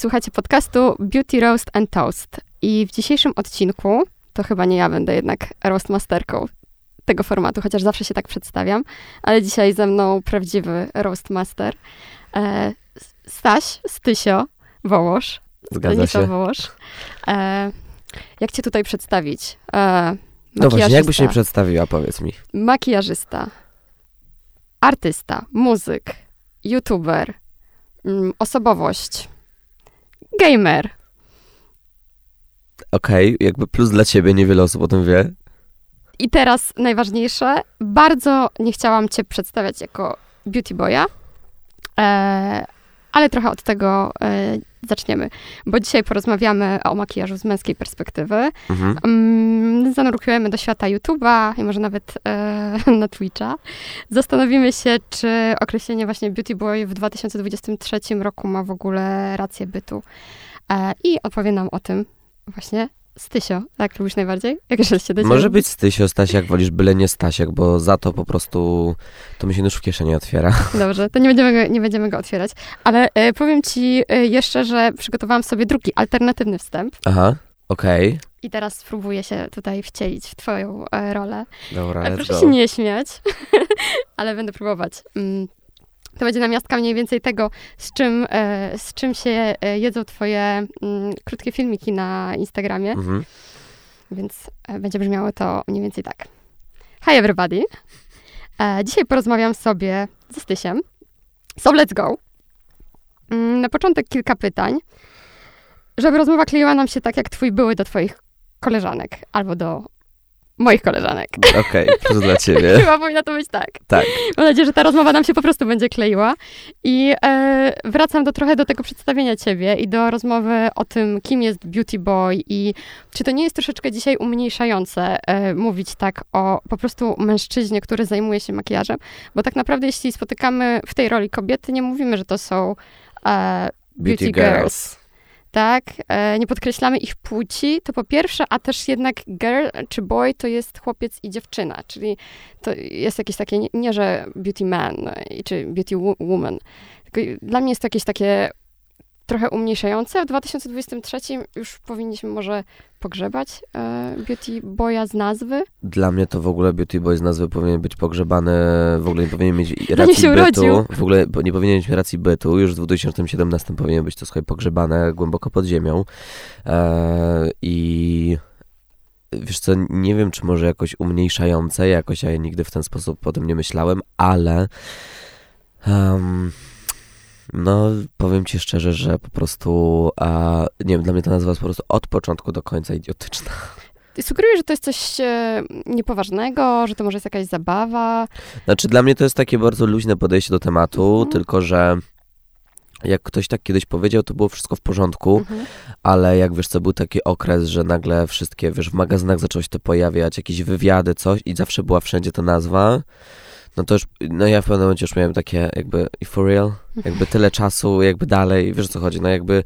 słuchacie podcastu Beauty Roast and Toast. I w dzisiejszym odcinku, to chyba nie ja będę jednak roastmasterką tego formatu, chociaż zawsze się tak przedstawiam, ale dzisiaj ze mną prawdziwy roastmaster. E, Staś, Stysio, Wołosz. Zgadza się. Wołosz. E, jak cię tutaj przedstawić? E, No właśnie, jakbyś mnie przedstawiła, powiedz mi. makijażysta, artysta, muzyk, youtuber, mm, osobowość, gamer. Okej, jakby plus dla ciebie, niewiele osób o tym wie. I teraz najważniejsze, bardzo nie chciałam cię przedstawiać jako beauty boya, e, ale trochę od tego e, zaczniemy, bo dzisiaj porozmawiamy o makijażu z męskiej perspektywy. Mhm. Mm, zanurkujemy do świata YouTube'a i może nawet e, na Twitcha. Zastanowimy się, czy określenie właśnie Beauty Boy w 2023 roku ma w ogóle rację bytu. E, I opowie nam o tym właśnie Stysio. Tak lubisz najbardziej? Jak się do? Może być Stysio, Stasiak, wolisz byle nie Stasiak, bo za to po prostu to mi się nóż w kieszeni otwiera. Dobrze, to nie będziemy go, nie będziemy go otwierać. Ale e, powiem ci e, jeszcze, że przygotowałam sobie drugi, alternatywny wstęp. Aha, okej. I teraz spróbuję się tutaj wcielić w twoją e, rolę. Dobra, E, Proszę go. się nie śmiać, ale będę próbować. Mm, To będzie namiastka mniej więcej tego, z czym, e, z czym się e, jedzą twoje mm, krótkie filmiki na Instagramie, Mhm. więc e, będzie brzmiało to mniej więcej tak. Hi everybody. Dzisiaj porozmawiam sobie ze Stysiem. So let's go. Mm, Na początek kilka pytań, żeby rozmowa kleiła nam się tak, jak twój były do twoich koleżanek albo do moich koleżanek. Okej, plus dla ciebie. Chyba powinno to być tak. Tak. Mam nadzieję, że ta rozmowa nam się po prostu będzie kleiła. I e, wracam do trochę do tego przedstawienia ciebie i do rozmowy o tym, kim jest Beauty Boy i czy to nie jest troszeczkę dzisiaj umniejszające e, mówić tak o po prostu mężczyźnie, który zajmuje się makijażem, bo tak naprawdę jeśli spotykamy w tej roli kobiety, nie mówimy, że to są e, Beauty girls. Tak, e, nie podkreślamy ich płci, to po pierwsze, a też jednak girl czy boy to jest chłopiec i dziewczyna, czyli to jest jakieś takie, nie, że beauty man e, czy beauty wo- woman, dla mnie jest to jakieś takie trochę umniejszające. W 2023 już powinniśmy może pogrzebać e, beauty boya z nazwy. Dla mnie to w ogóle Beauty Boy z nazwy powinien być pogrzebany, w ogóle nie powinien mieć racji się bytu. urodził. W ogóle nie powinien mieć racji bytu. Już w 2017 powinien być to słuchaj pogrzebane głęboko pod ziemią. Eee, I wiesz co, nie wiem, czy może jakoś umniejszające, jakoś ja nigdy w ten sposób o tym nie myślałem, ale em, no powiem ci szczerze, że po prostu a, nie wiem, dla mnie ta nazwa jest po prostu od początku do końca idiotyczna. Ty sugerujesz, że to jest coś e, niepoważnego, że to może jest jakaś zabawa. Znaczy dla mnie to jest takie bardzo luźne podejście do tematu, Mhm. tylko że jak ktoś tak kiedyś powiedział, to było wszystko w porządku, Mhm. ale jak wiesz co, był taki okres, że nagle wszystkie, wiesz, w magazynach zaczęło się to pojawiać, jakieś wywiady, coś i zawsze była wszędzie ta nazwa, no to już, no ja w pewnym momencie już miałem takie jakby, i for real? Jakby tyle czasu, jakby dalej, wiesz o co chodzi, no jakby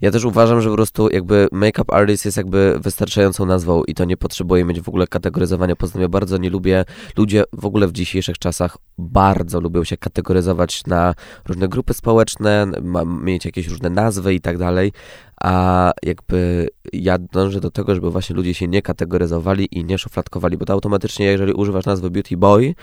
ja też uważam, że po prostu jakby make-up artist jest jakby wystarczającą nazwą i to nie potrzebuje mieć w ogóle kategoryzowania. Poza tym ja bardzo nie lubię, ludzie w ogóle w dzisiejszych czasach bardzo lubią się kategoryzować na różne grupy społeczne, ma, mieć jakieś różne nazwy i tak dalej, a jakby ja dążę do tego, żeby właśnie ludzie się nie kategoryzowali i nie szufladkowali, bo to automatycznie, jeżeli używasz nazwy beauty boy,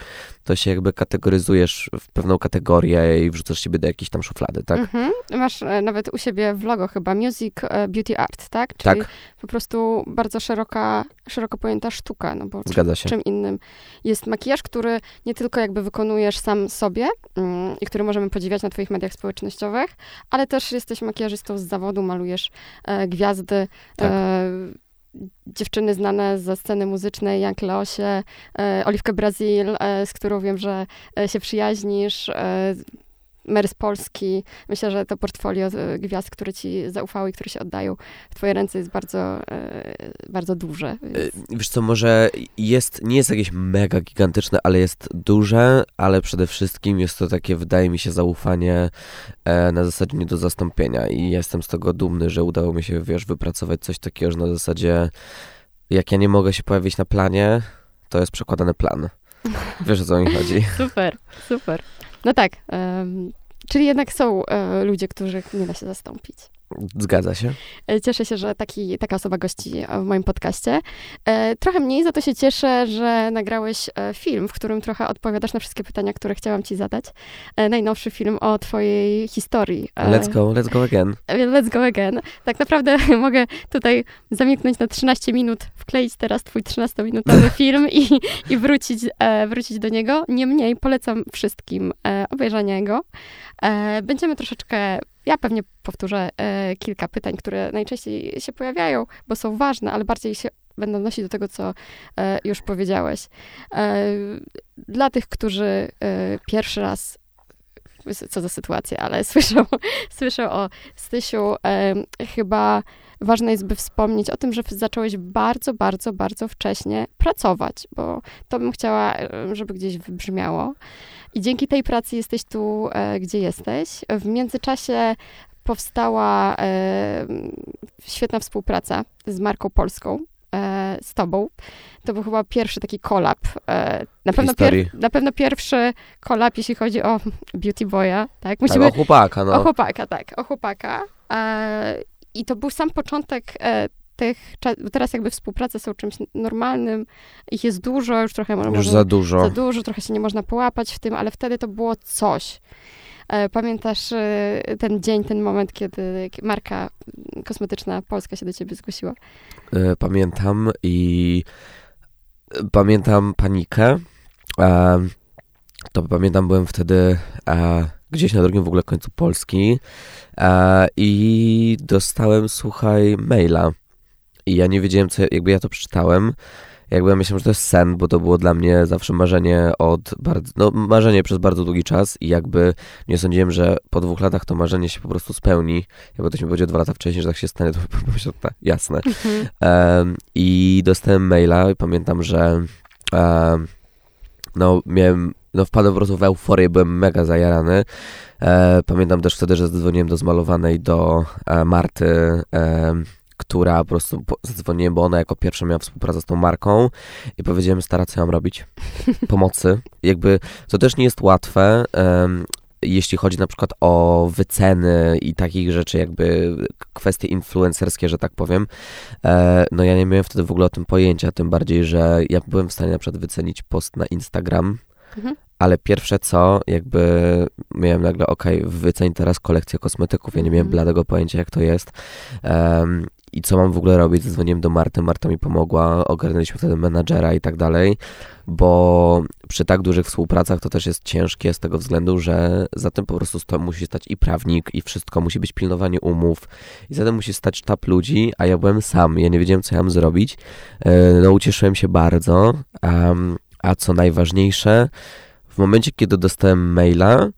to się jakby kategoryzujesz w pewną kategorię i wrzucasz siebie do jakiejś tam szuflady, tak? Mhm. Masz e, nawet u siebie w logo chyba Music e, Beauty Art, tak? Czyli Tak. po prostu bardzo szeroka, szeroko pojęta sztuka, no bo Zgadza się. czym innym jest makijaż, który nie tylko jakby wykonujesz sam sobie mm, i który możemy podziwiać na twoich mediach społecznościowych, ale też jesteś makijażystą z zawodu, malujesz e, gwiazdy, Tak. e, dziewczyny znane ze sceny muzycznej, Jank Leosie, e, Oliwkę Brazil, e, z którą wiem, że e, się przyjaźnisz, e, Mary z Polski. Myślę, że to portfolio e, gwiazd, które ci zaufały i które się oddają w twoje ręce jest bardzo, e, bardzo duże. Więc... Y, Wiesz co, może jest, nie jest jakieś mega gigantyczne, ale jest duże, ale przede wszystkim jest to takie, wydaje mi się, zaufanie e, na zasadzie nie do zastąpienia i jestem z tego dumny, że udało mi się, wiesz, wypracować coś takiego, że na zasadzie jak ja nie mogę się pojawić na planie, to jest przekładany plan. Wiesz o co mi chodzi? Super, super. No tak. em, Czyli jednak są e, ludzie, których nie da się zastąpić. Zgadza się. E, Cieszę się, że taki, taka osoba gości e, w moim podcaście. E, Trochę mniej, za to się cieszę, że nagrałeś film, w którym trochę odpowiadasz na wszystkie pytania, które chciałam ci zadać. Najnowszy film o twojej historii. Let's go, let's go again. Let's go again. Tak naprawdę mogę tutaj zamknąć na 13 minut, wkleić teraz twój 13-minutowy film i, i wrócić, wrócić do niego. Niemniej polecam wszystkim obejrzenie go. Będziemy troszeczkę, ja pewnie powtórzę e, kilka pytań, które najczęściej się pojawiają, bo są ważne, ale bardziej się będą odnosić do tego, co e, już powiedziałeś. E, dla tych, którzy e, pierwszy raz co za sytuacja, ale słyszą, słyszą o Stysiu, e, chyba ważne jest, by wspomnieć o tym, że zacząłeś bardzo, bardzo, bardzo wcześnie pracować, bo to bym chciała, e, żeby gdzieś wybrzmiało. I dzięki tej pracy jesteś tu, e, gdzie jesteś. W międzyczasie powstała e, świetna współpraca z marką polską, e, z tobą. To był chyba pierwszy taki kolab. Na, pewno historii. na pewno pierwszy kolab, jeśli chodzi o Beauty Boya, tak? Tak, o chłopaka, no. O chłopaka, tak, o chłopaka. I to był sam początek tych, teraz jakby współprace są czymś normalnym, ich jest dużo, już trochę Już za dużo. za dużo, trochę się nie można połapać w tym, ale wtedy to było coś. E, Pamiętasz e, ten dzień, ten moment, kiedy marka kosmetyczna polska się do ciebie zgłosiła? E, Pamiętam i pamiętam panikę. To pamiętam, byłem wtedy gdzieś na drugim w ogóle końcu Polski i dostałem, słuchaj, maila. I ja nie wiedziałem, co, jakby ja to przeczytałem. Jakby ja myślałem, że to jest sen, bo to było dla mnie zawsze marzenie od bardzo, no marzenie przez bardzo długi czas i jakby nie sądziłem, że po dwóch latach to marzenie się po prostu spełni. Jakby ktoś mi powiedział dwa lata wcześniej, że tak się stanie, to bym pomyślał, tak, jasne. Em, I dostałem maila i pamiętam, że em, no miałem, no wpadłem po prostu w euforię, byłem mega zajarany. E, pamiętam też wtedy, że zadzwoniłem do zmalowanej do e, Marty, em, która po prostu zadzwoniłem, bo ona jako pierwsza miała współpracę z tą marką i powiedziałem, stara, co ja mam robić? Pomocy. Jakby to też nie jest łatwe, em, jeśli chodzi na przykład o wyceny i takich rzeczy, jakby kwestie influencerskie, że tak powiem. E, no ja nie miałem wtedy w ogóle o tym pojęcia, tym bardziej, że ja byłem w stanie na przykład wycenić post na Instagram, Mhm. ale pierwsze co, jakby miałem nagle, okej, wyceń teraz kolekcję kosmetyków, ja nie miałem Mhm. bladego pojęcia, jak to jest. Em, I co mam w ogóle robić? Zadzwoniłem do Marty, Marta mi pomogła, ogarnęliśmy wtedy menadżera i tak dalej, bo przy tak dużych współpracach to też jest ciężkie z tego względu, że za tym po prostu sto, musi stać i prawnik, i wszystko, musi być pilnowanie umów, i za tym musi stać sztab ludzi, a ja byłem sam, ja nie wiedziałem, co ja mam zrobić. E, No, ucieszyłem się bardzo, em, a co najważniejsze, w momencie, kiedy dostałem maila,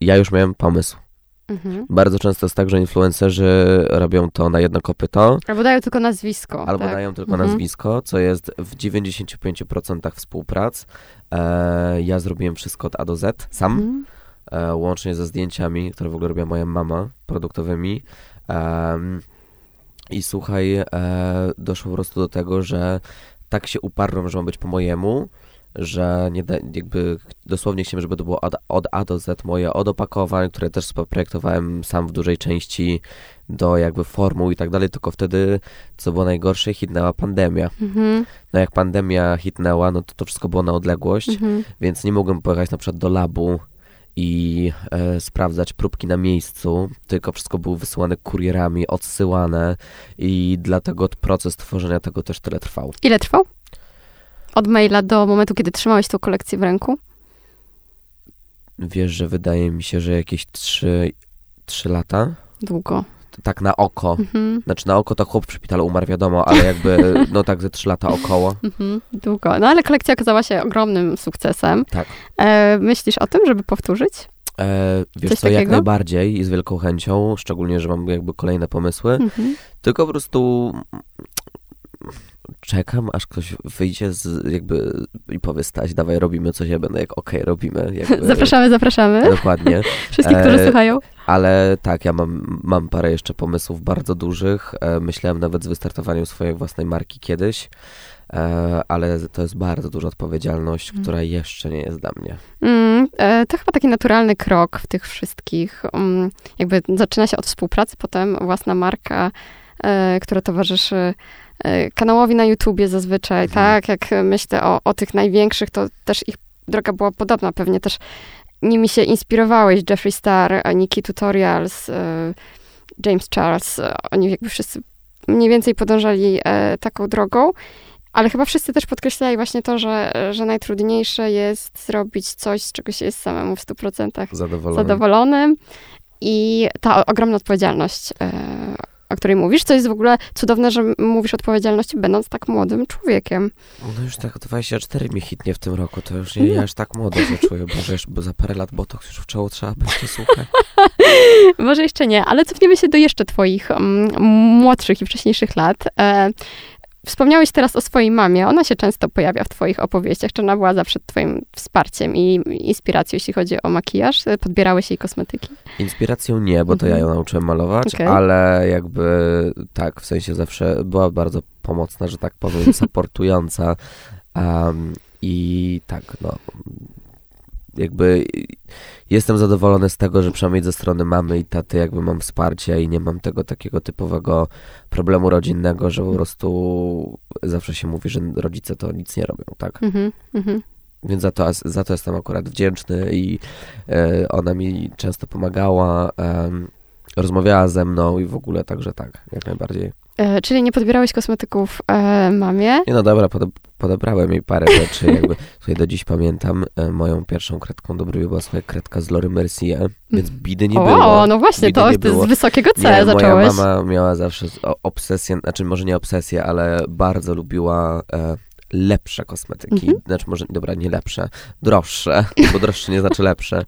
ja już miałem pomysł. Mhm. Bardzo często jest tak, że influencerzy robią to na jedno kopyto, Albo dają tylko nazwisko. albo tak? dają tylko Mhm. nazwisko, co jest w 95% współprac. E, ja zrobiłem wszystko od A do Z sam, Mhm. e, łącznie ze zdjęciami, które w ogóle robiła moja mama, produktowymi. Em, I słuchaj, e, doszło po prostu do tego, że tak się uparłem, że ma być po mojemu, że nie da, jakby dosłownie chciałem, żeby to było od, od A do Z moje, od opakowań, które też projektowałem sam w dużej części, do jakby formuł i tak dalej, tylko wtedy, co było najgorsze, hitnęła pandemia. Mhm. No jak pandemia hitnęła, no to to wszystko było na odległość, Mhm. więc nie mogłem pojechać na przykład do labu i e, sprawdzać próbki na miejscu, tylko wszystko było wysyłane kurierami, odsyłane i dlatego proces tworzenia tego też tyle trwał. Ile trwał? Od maila do momentu, kiedy trzymałeś tą kolekcję w ręku? Wiesz, że wydaje mi się, że jakieś 3, 3 lata, Długo. tak na oko, Mhm. znaczy na oko to chłop w szpitalu umarł, wiadomo, ale jakby, no tak ze 3 lata około. Mhm. Długo. No ale kolekcja okazała się ogromnym sukcesem. Tak. E, myślisz o tym, żeby powtórzyć? E, wiesz Coś co, jak takiego? najbardziej i z wielką chęcią, szczególnie, że mam jakby kolejne pomysły, Mhm. tylko po prostu czekam, aż ktoś wyjdzie z jakby i powie Staś, dawaj robimy coś, ja będę jak okej, robimy. Jakby, Zapraszamy, zapraszamy. Dokładnie, Wszystkich, którzy E, słuchają. ale tak, ja mam, mam parę jeszcze pomysłów bardzo dużych. E, myślałem nawet z wystartowaniem swojej własnej marki kiedyś. e, ale to jest bardzo duża odpowiedzialność, Mhm. która jeszcze nie jest dla mnie. Mm, e, to chyba taki naturalny krok w tych wszystkich. mm, jakby zaczyna się od współpracy, potem własna marka, e, która towarzyszy kanałowi na YouTubie zazwyczaj, Mhm. tak? Jak myślę o, o tych największych, to też ich droga była podobna. Pewnie też nimi się inspirowałeś. Jeffree Star, e, Nikki Tutorials, e, James Charles. e, Oni jakby wszyscy mniej więcej podążali e, taką drogą. Ale chyba wszyscy też podkreślali właśnie to, że, że najtrudniejsze jest zrobić coś, z czego się jest samemu w 100% Zadowolony. zadowolonym. I ta ogromna odpowiedzialność, e, o której mówisz, to jest w ogóle cudowne, że mówisz o odpowiedzialności, będąc tak młodym człowiekiem. No już tak 24 mi hitnie w tym roku, to już nie, ja aż tak młodo się czuję, Boże, jeszcze, bo za parę lat botox już w czoło trzeba będzie, słuchaj. Może jeszcze nie, ale cofniemy się do jeszcze twoich mm, młodszych i wcześniejszych lat. E, wspomniałeś teraz o swojej mamie. Ona się często pojawia w twoich opowieściach. Czy ona była zawsze twoim wsparciem i inspiracją, jeśli chodzi o makijaż? Podbierałeś jej kosmetyki? Inspiracją nie, bo to ja Mhm. ją nauczyłem malować, Okej. ale jakby tak, w sensie zawsze była bardzo pomocna, że tak powiem, supportująca. Um, I tak, no. Jakby jestem zadowolony z tego, że przynajmniej ze strony mamy i taty jakby mam wsparcie i nie mam tego takiego typowego problemu rodzinnego, że po prostu zawsze się mówi, że rodzice to nic nie robią, tak? Mhm, mhm. Więc za to, za to jestem akurat wdzięczny i e, ona mi często pomagała, em, rozmawiała ze mną i w ogóle także tak, jak najbardziej. E, czyli nie podbierałeś kosmetyków e, mamie? Nie no dobra, pode, podebrałem jej parę rzeczy, jakby tutaj do dziś pamiętam, e, moją pierwszą kredką do brwi była swoja kredka z Lory Mercier, więc bidy nie o, było. no właśnie, to, z wysokiego C Nie, moja zacząłeś. mama miała zawsze o- obsesję, znaczy może nie obsesję, ale bardzo lubiła e, lepsze kosmetyki. Mhm. Znaczy może, dobra, nie lepsze, droższe, bo droższe nie znaczy lepsze.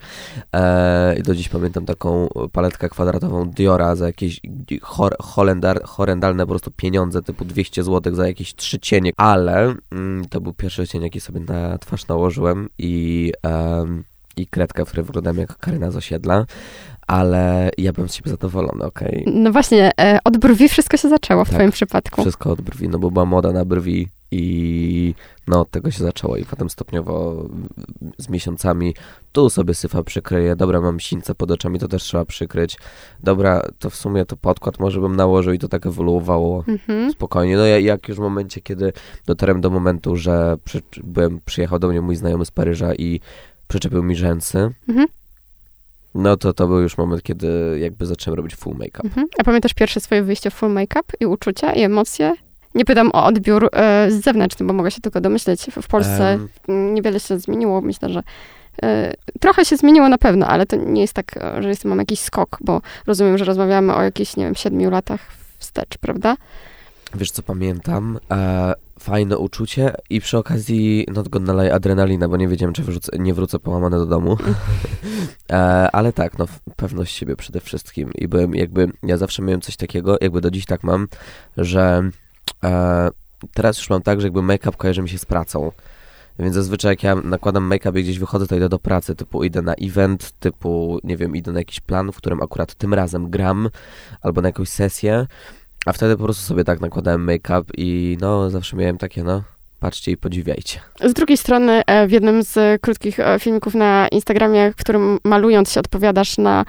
E, I do dziś pamiętam taką paletkę kwadratową Diora za jakieś hor, holendar, horrendalne po prostu pieniądze, typu 200 zł za jakieś trzy cienie, ale mm, to był pierwszy cień, jaki sobie na twarz nałożyłem i... em, i kredkę, w której wyglądałem jak Karyna z osiedla, ale ja byłem z siebie zadowolony, okej. No właśnie, e, od brwi wszystko się zaczęło w Tak, twoim przypadku. Wszystko od brwi, no bo była moda na brwi i no od tego się zaczęło i potem stopniowo z miesiącami tu sobie syfa przykryję, dobra mam sińce pod oczami, to też trzeba przykryć, dobra to w sumie to podkład może bym nałożył i to tak ewoluowało Mhm. spokojnie, no ja, jak już w momencie, kiedy dotarłem do momentu, że przy, byłem, przyjechał do mnie mój znajomy z Paryża i przyczepił mi rzęsy, Mhm. no to to był już moment, kiedy jakby zacząłem robić full make-up. Mhm. A pamiętasz pierwsze swoje wyjście w full make-up i uczucia i emocje? Nie pytam o odbiór e, zewnętrzny, bo mogę się tylko domyśleć. W Polsce mm, niewiele się zmieniło. Myślę, że e, trochę się zmieniło na pewno, ale to nie jest tak, że jest, mam jakiś skok, bo rozumiem, że rozmawiamy o jakichś, nie wiem, siedmiu latach wstecz, prawda? Wiesz co pamiętam? E, fajne uczucie i przy okazji not gonna lie, adrenalina, bo nie wiedziałem, czy wrócę, nie wrócę połamane do domu. e, ale tak, no pewność siebie przede wszystkim. I byłem jakby, ja zawsze miałem coś takiego, jakby do dziś tak mam, że e, teraz już mam tak, że jakby make-up kojarzy mi się z pracą. Więc zazwyczaj jak ja nakładam make-up i gdzieś wychodzę, to idę do pracy, typu idę na event, typu, nie wiem, idę na jakiś plan, w którym akurat tym razem gram, albo na jakąś sesję, a wtedy po prostu sobie tak nakładałem make-up i no, zawsze miałem takie, no, patrzcie i podziwiajcie. Z drugiej strony, e, w jednym z krótkich e, filmików na Instagramie, w którym malując się odpowiadasz na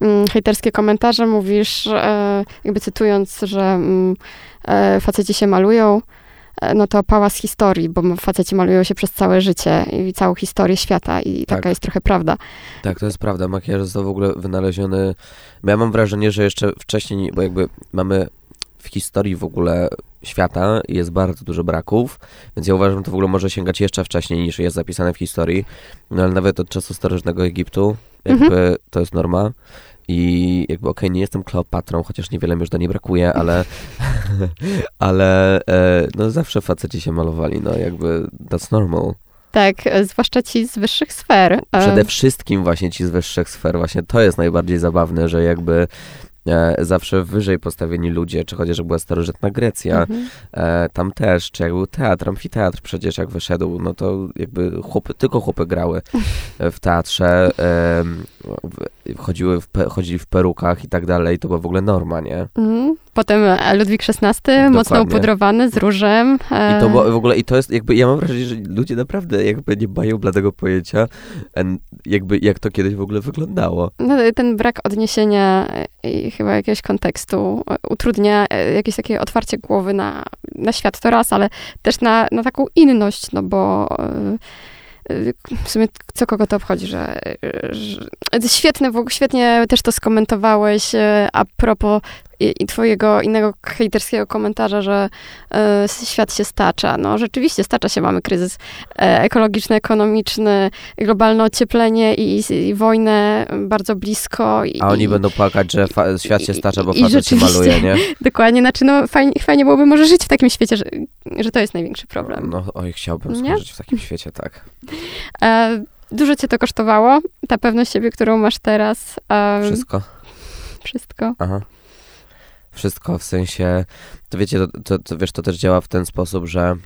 mm, hejterskie komentarze, mówisz, e, jakby cytując, że mm, faceci się malują, no to pałac historii, bo faceci malują się przez całe życie i całą historię świata i Tak. taka jest trochę prawda. Tak, to jest prawda. Makijaż został w ogóle wynaleziony. Ja mam wrażenie, że jeszcze wcześniej, bo jakby mamy w historii w ogóle świata jest bardzo dużo braków, więc ja uważam, że to w ogóle może sięgać jeszcze wcześniej niż jest zapisane w historii. No ale nawet od czasu starożytnego Egiptu, jakby to jest norma. I jakby okej, nie jestem Kleopatrą, chociaż niewiele mi już do niej brakuje, ale ale e, no zawsze faceci się malowali, no jakby that's normal. Tak, e, zwłaszcza ci z wyższych sfer. E, Przede wszystkim właśnie ci z wyższych sfer, właśnie to jest najbardziej zabawne, że jakby zawsze wyżej postawieni ludzie, czy chociażby była starożytna Grecja, mhm. e, tam też, czy jak był teatr, amfiteatr przecież jak wyszedł, no to jakby chłopy, tylko chłopy grały e, w teatrze. chodziły w, chodzili w perukach i tak dalej, to była w ogóle norma, nie? Mhm. Potem e, Ludwik XVI, mocno Dokładnie. upudrowany, z różem. e, I to w ogóle, i to jest jakby, ja mam wrażenie, że ludzie naprawdę jakby nie mają bladego pojęcia, jakby jak to kiedyś w ogóle wyglądało. No, ten brak odniesienia e, i chyba jakiegoś kontekstu utrudnia jakieś takie otwarcie głowy na, na świat, to raz, ale też na, na taką inność, no bo w sumie co kogo to obchodzi, że, że świetne, świetnie też to skomentowałeś a propos i, i twojego innego hejterskiego komentarza, że e, świat się stacza. No rzeczywiście stacza się, mamy kryzys e, ekologiczny, ekonomiczny, globalne ocieplenie i, i wojnę bardzo blisko. I, A oni i, będą płakać, że fa- świat się stacza, bo i facet się maluje, nie? Dokładnie, znaczy no fajnie, fajnie byłoby może żyć w takim świecie, że, że to jest największy problem. No, oj, chciałbym Nie? skończyć w takim świecie, tak. E, dużo cię to kosztowało, ta pewność siebie, którą masz teraz. E, Wszystko. Wszystko. Aha. Wszystko, w sensie, to wiecie, to, to, to, wiesz, to też działa w ten sposób, że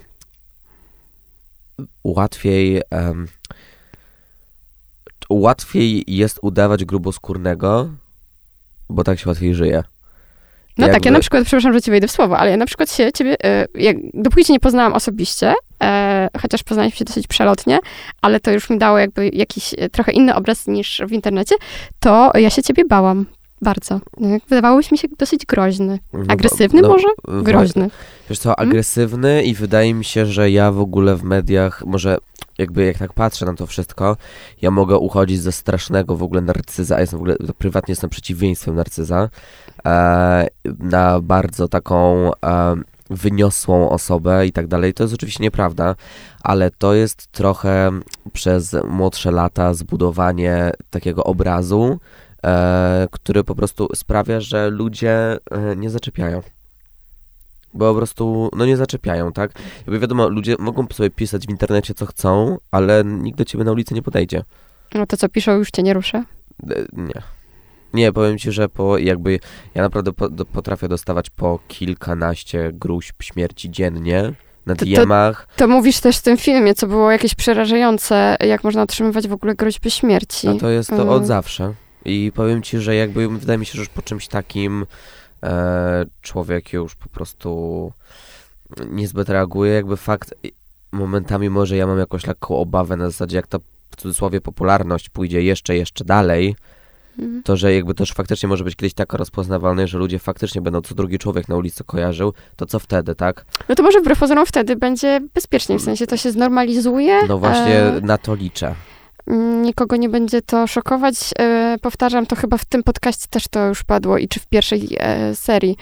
łatwiej em, łatwiej jest udawać gruboskórnego, bo tak się łatwiej żyje. No tak, ja Jakby- na przykład, przepraszam, że ci wejdę w słowo, ale ja na przykład się ciebie, e, jak, dopóki cię nie poznałam osobiście, e, chociaż poznaliśmy się dosyć przelotnie, ale to już mi dało jakby jakiś e, trochę inny obraz niż w internecie, to ja się ciebie bałam. Bardzo. No, Wydawałeś mi się dosyć groźny. no Agresywny no, może? wa- Groźny. Wiesz co, agresywny i wydaje mi się, że ja w ogóle w mediach, może jakby jak tak patrzę na to wszystko, ja mogę uchodzić za strasznego w ogóle narcyza, ja jestem w ogóle, prywatnie jestem przeciwieństwem narcyza, e, na bardzo taką e, wyniosłą osobę i tak dalej. To jest oczywiście nieprawda, ale to jest trochę przez młodsze lata zbudowanie takiego obrazu, który po prostu sprawia, że ludzie e, nie zaczepiają. Bo po prostu, no nie zaczepiają, tak? Jakby wiadomo, ludzie mogą sobie pisać w internecie co chcą, ale nikt do ciebie na ulicy nie podejdzie. No to, co piszą, już cię nie ruszę. E, Nie. Nie, powiem ci, że po jakby, ja naprawdę po, do, potrafię dostawać po kilkanaście gruźb śmierci dziennie na To- to- DM-ach. To mówisz też w tym filmie, co było jakieś przerażające, jak można otrzymywać w ogóle groźby śmierci. No to jest to od zawsze. I powiem ci, że jakby wydaje mi się, że już po czymś takim e, człowiek już po prostu niezbyt reaguje. Jakby fakt, momentami może ja mam jakąś lekką obawę na zasadzie, jak ta w cudzysłowie popularność pójdzie jeszcze, jeszcze dalej, Mhm. to że jakby też faktycznie może być kiedyś taka rozpoznawalność, że ludzie faktycznie będą co drugi człowiek na ulicy kojarzył, to co wtedy, tak? No to może wbrew pozorom wtedy będzie bezpieczniej, w sensie to się znormalizuje. No właśnie e, na to liczę. Nikogo nie będzie to szokować. E, powtarzam, to chyba w tym podcaście też to już padło i czy w pierwszej e, serii,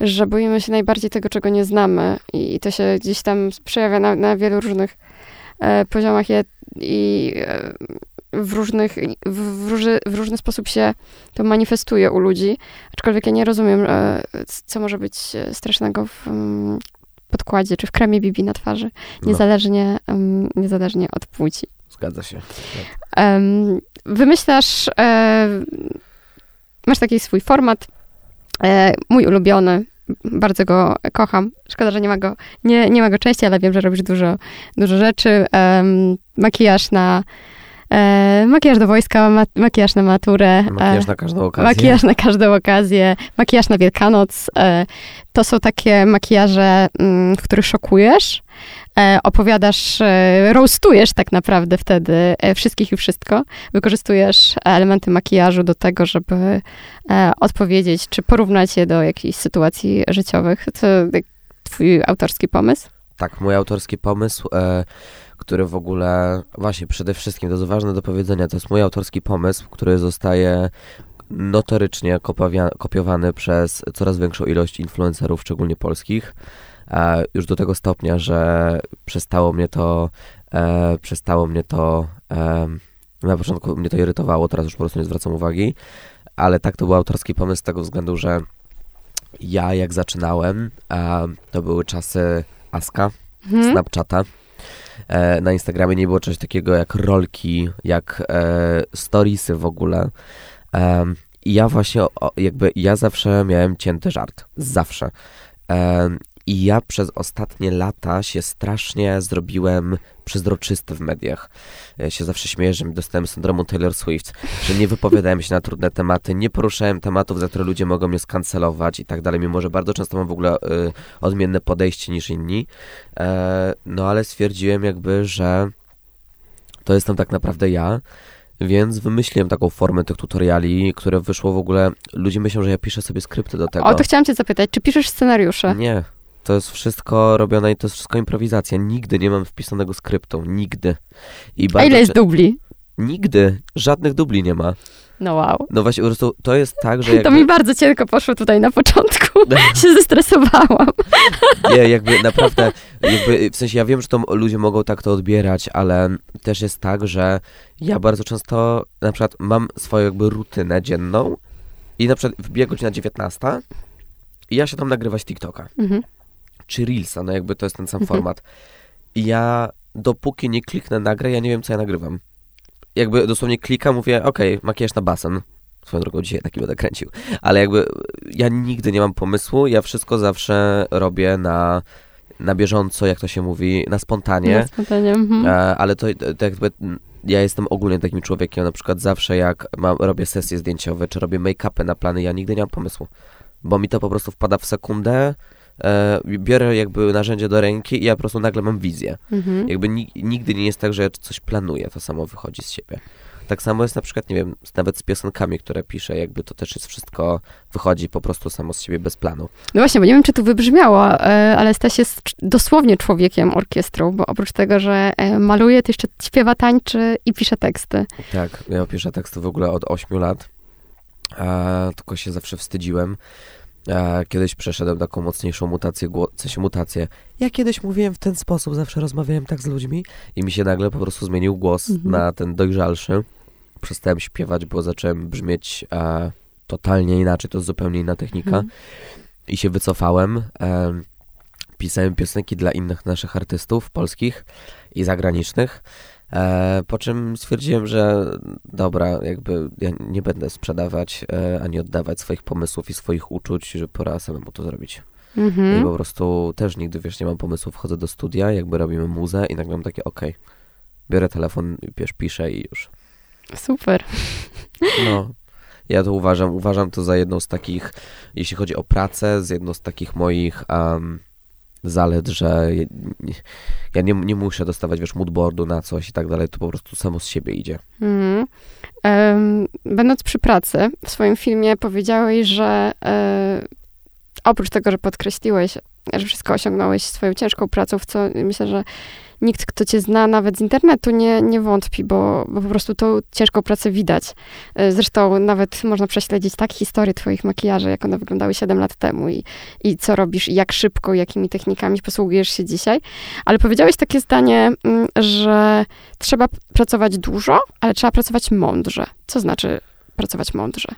że boimy się najbardziej tego, czego nie znamy i to się gdzieś tam przejawia na, na wielu różnych e, poziomach i w, różnych, w, róży, w różny sposób się to manifestuje u ludzi. Aczkolwiek ja nie rozumiem, co może być strasznego w mm, podkładzie czy w kremie Bibi na twarzy, No, niezależnie, em, niezależnie od płci. zgadza się. Em, wymyślasz, e, masz taki swój format, e, mój ulubiony, bardzo go kocham. Szkoda, że nie ma go, nie, nie ma go częściej, ale wiem, że robisz dużo, dużo rzeczy. Em, makijaż na e, makijaż do wojska, ma, makijaż na maturę. Makijaż e, na każdą okazję. Makijaż na każdą okazję, makijaż na Wielkanoc. E, to są takie makijaże, mm, w których szokujesz, e, opowiadasz, e, roastujesz tak naprawdę wtedy e, wszystkich i wszystko. Wykorzystujesz elementy makijażu do tego, żeby e, odpowiedzieć, czy porównać je do jakichś sytuacji życiowych. To twój autorski pomysł? Tak, mój autorski pomysł, który w ogóle, właśnie przede wszystkim, to jest ważne do powiedzenia, to jest mój autorski pomysł, który zostaje notorycznie kopiowany przez coraz większą ilość influencerów, szczególnie polskich, e, już do tego stopnia, że przestało mnie to, e, przestało mnie to, e, na początku mnie to irytowało, teraz już po prostu nie zwracam uwagi, ale tak to był autorski pomysł z tego względu, że ja jak zaczynałem, to były czasy Aska, Mhm. Snapchata. E, na Instagramie nie było czegoś takiego jak rolki, jak e, storiesy w ogóle. Em, I ja właśnie, o, jakby, ja zawsze miałem cięty żart. Zawsze. I ja przez ostatnie lata się strasznie zrobiłem przezroczysty w mediach. Ja się zawsze śmieję, że dostałem syndromu Taylor Swift, że nie wypowiadałem się na trudne tematy, nie poruszałem tematów, za które ludzie mogą mnie skancelować i tak dalej, mimo że bardzo często mam w ogóle y, odmienne podejście niż inni. E, no ale stwierdziłem jakby, że to jestem tak naprawdę ja. Więc wymyśliłem taką formę tych tutoriali, które wyszło w ogóle. Ludzie myślą, że ja piszę sobie skrypty do tego. O, to chciałam cię zapytać, czy piszesz scenariusze? Nie. To jest wszystko robione i to jest wszystko improwizacja. Nigdy nie mam wpisanego skryptu. Nigdy. I A ile jest dubli? Nigdy. Żadnych dubli nie ma. No wow. No właśnie, po prostu to jest tak, że jakby... To mi bardzo cienko poszło tutaj na początku. się zestresowałam. Nie, jakby naprawdę, jakby, w sensie ja wiem, że to ludzie mogą tak to odbierać, ale też jest tak, że ja bardzo często na przykład mam swoją jakby rutynę dzienną i na przykład wbija godzina 19 i ja się tam nagrywać TikToka. Mhm. Czy Reelsa, no jakby to jest ten sam mhm. format. I ja dopóki nie kliknę nagrę, ja nie wiem, co ja nagrywam jakby dosłownie klikam, mówię, okej, okay, makijaż na basen. Swoją drogą dzisiaj taki będę kręcił. Ale jakby ja nigdy nie mam pomysłu, ja wszystko zawsze robię na, na bieżąco, jak to się mówi, na spontanie. Na spontanie, mhm. E, ale to, to jakby ja jestem ogólnie takim człowiekiem, na przykład zawsze jak mam, robię sesje zdjęciowe, czy robię make-upy na plany, ja nigdy nie mam pomysłu. Bo mi to po prostu wpada w sekundę, e, biorę jakby narzędzie do ręki i ja po prostu nagle mam wizję. Mhm. Jakby ni nigdy nie jest tak, że ja coś planuję, to samo wychodzi z siebie. Tak samo jest na przykład, nie wiem, nawet z piosenkami, które piszę, jakby to też jest wszystko, wychodzi po prostu samo z siebie bez planu. No właśnie, bo nie wiem, czy to wybrzmiało, e, ale Staś jest dosłownie człowiekiem orkiestrą, bo oprócz tego, że e, maluje, to jeszcze śpiewa, tańczy i pisze teksty. Tak, ja piszę teksty w ogóle od 8 lat, a, tylko się zawsze wstydziłem, kiedyś przeszedłem taką mocniejszą mutację, w sensie mutację. Ja kiedyś mówiłem w ten sposób, zawsze rozmawiałem tak z ludźmi i mi się nagle po prostu zmienił głos mhm. na ten dojrzalszy. Przestałem śpiewać, bo zacząłem brzmieć e, totalnie inaczej, to zupełnie inna technika. Mhm. I się wycofałem. E, pisałem piosenki dla innych naszych artystów polskich i zagranicznych. E, po czym stwierdziłem, że dobra, jakby ja nie będę sprzedawać e, ani oddawać swoich pomysłów i swoich uczuć, że pora samemu to zrobić. Mhm. I po prostu też nigdy, wiesz, nie mam pomysłów, wchodzę do studia, jakby robimy muzę i nagle mam takie, okej, okay, biorę telefon, wiesz, piszę i już. Super. No, ja to uważam, uważam to za jedną z takich, jeśli chodzi o pracę, z jedną z takich moich um, zalet, że ja nie, nie muszę dostawać, wiesz, moodboardu na coś i tak dalej, to po prostu samo z siebie idzie. Mm. Um, będąc przy pracy, w swoim filmie powiedziałeś, że e, oprócz tego, że podkreśliłeś, że wszystko osiągnąłeś swoją ciężką pracą, w co myślę, że nikt, kto cię zna nawet z internetu, nie, nie wątpi, bo, bo po prostu tą ciężką pracę widać. E, zresztą nawet można prześledzić tak historię twoich makijaży, jak one wyglądały 7 lat temu i, i co robisz, i jak szybko, jakimi technikami posługujesz się dzisiaj. Ale powiedziałeś takie zdanie, mm, że trzeba pracować dużo, ale trzeba pracować mądrze. Co znaczy pracować mądrze?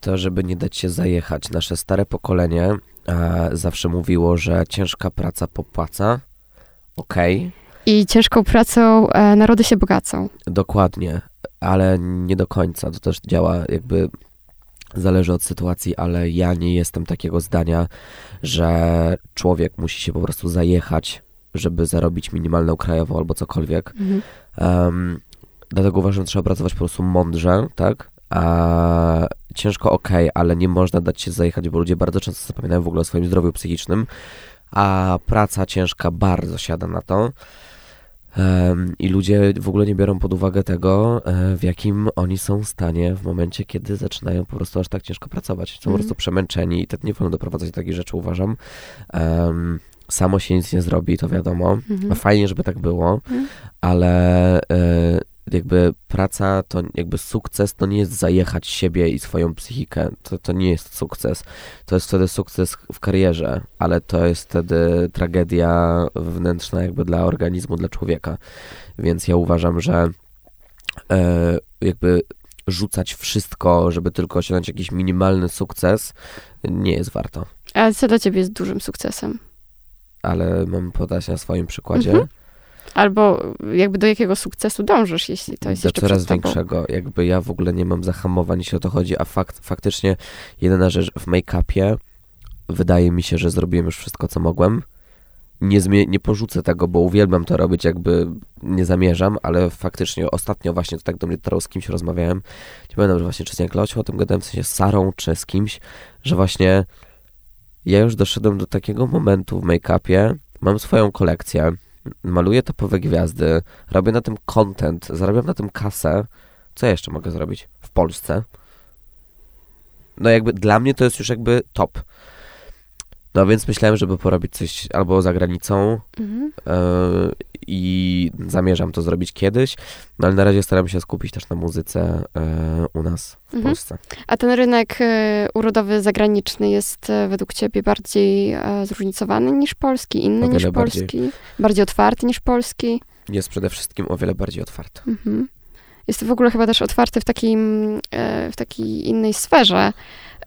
To, żeby nie dać się zajechać. Nasze stare pokolenie e, zawsze mówiło, że ciężka praca popłaca, Okej. Okay. I ciężką pracą e, narody się bogacą. Dokładnie, ale nie do końca. To też działa jakby zależy od sytuacji, ale ja nie jestem takiego zdania, że człowiek musi się po prostu zajechać, żeby zarobić minimalną krajową albo cokolwiek. Mhm. Um, dlatego uważam, że trzeba pracować po prostu mądrze, tak? A ciężko ok, ale nie można dać się zajechać, bo ludzie bardzo często zapominają w ogóle o swoim zdrowiu psychicznym a praca ciężka bardzo siada na to. I ludzie w ogóle nie biorą pod uwagę tego, e, w jakim oni są stanie w momencie, kiedy zaczynają po prostu aż tak ciężko pracować. Są mm. po mhm. prostu przemęczeni i to nie wolno doprowadzać do takich rzeczy, uważam. Um, samo się nic nie zrobi, to wiadomo. Mm -hmm. Fajnie, żeby tak było, mm. ale y, jakby praca, to jakby sukces to nie jest zajechać siebie i swoją psychikę. To, to nie jest sukces. To jest wtedy sukces w karierze, ale to jest wtedy tragedia wewnętrzna jakby dla organizmu, dla człowieka. Więc ja uważam, że e, jakby rzucać wszystko, żeby tylko osiągnąć jakiś minimalny sukces, nie jest warto. A co dla ciebie jest dużym sukcesem? Ale mam podać na swoim przykładzie. Mhm. Albo jakby do jakiego sukcesu dążysz, jeśli to jest do jeszcze coraz większego. Jakby ja w ogóle nie mam zahamowań, jeśli o to chodzi, a fakt, faktycznie jedyna rzecz w make-upie wydaje mi się, że zrobiłem już wszystko, co mogłem. Nie, zmie- nie porzucę tego, bo uwielbiam to robić, jakby nie zamierzam, ale faktycznie ostatnio właśnie to tak do mnie dotarło, z kimś rozmawiałem. Nie pamiętam, że właśnie czy z Janklocią o tym gadałem, w sensie z Sarą, czy z kimś, że właśnie ja już doszedłem do takiego momentu w make-upie, mam swoją kolekcję, maluję topowe gwiazdy, robię na tym content, zarabiam na tym kasę. Co ja jeszcze mogę zrobić w Polsce? No jakby dla mnie to jest już jakby top. No więc myślałem, żeby porobić coś albo za granicą Mhm. yy, i zamierzam to zrobić kiedyś, no ale na razie staram się skupić też na muzyce yy, u nas w Mhm. Polsce. A ten rynek e, urodowy zagraniczny jest według ciebie bardziej zróżnicowany niż polski, inny niż bardziej. polski, bardziej otwarty niż polski? Jest przede wszystkim o wiele bardziej otwarty. Mhm. Jest w ogóle chyba też otwarty w, takim, e, w takiej innej sferze.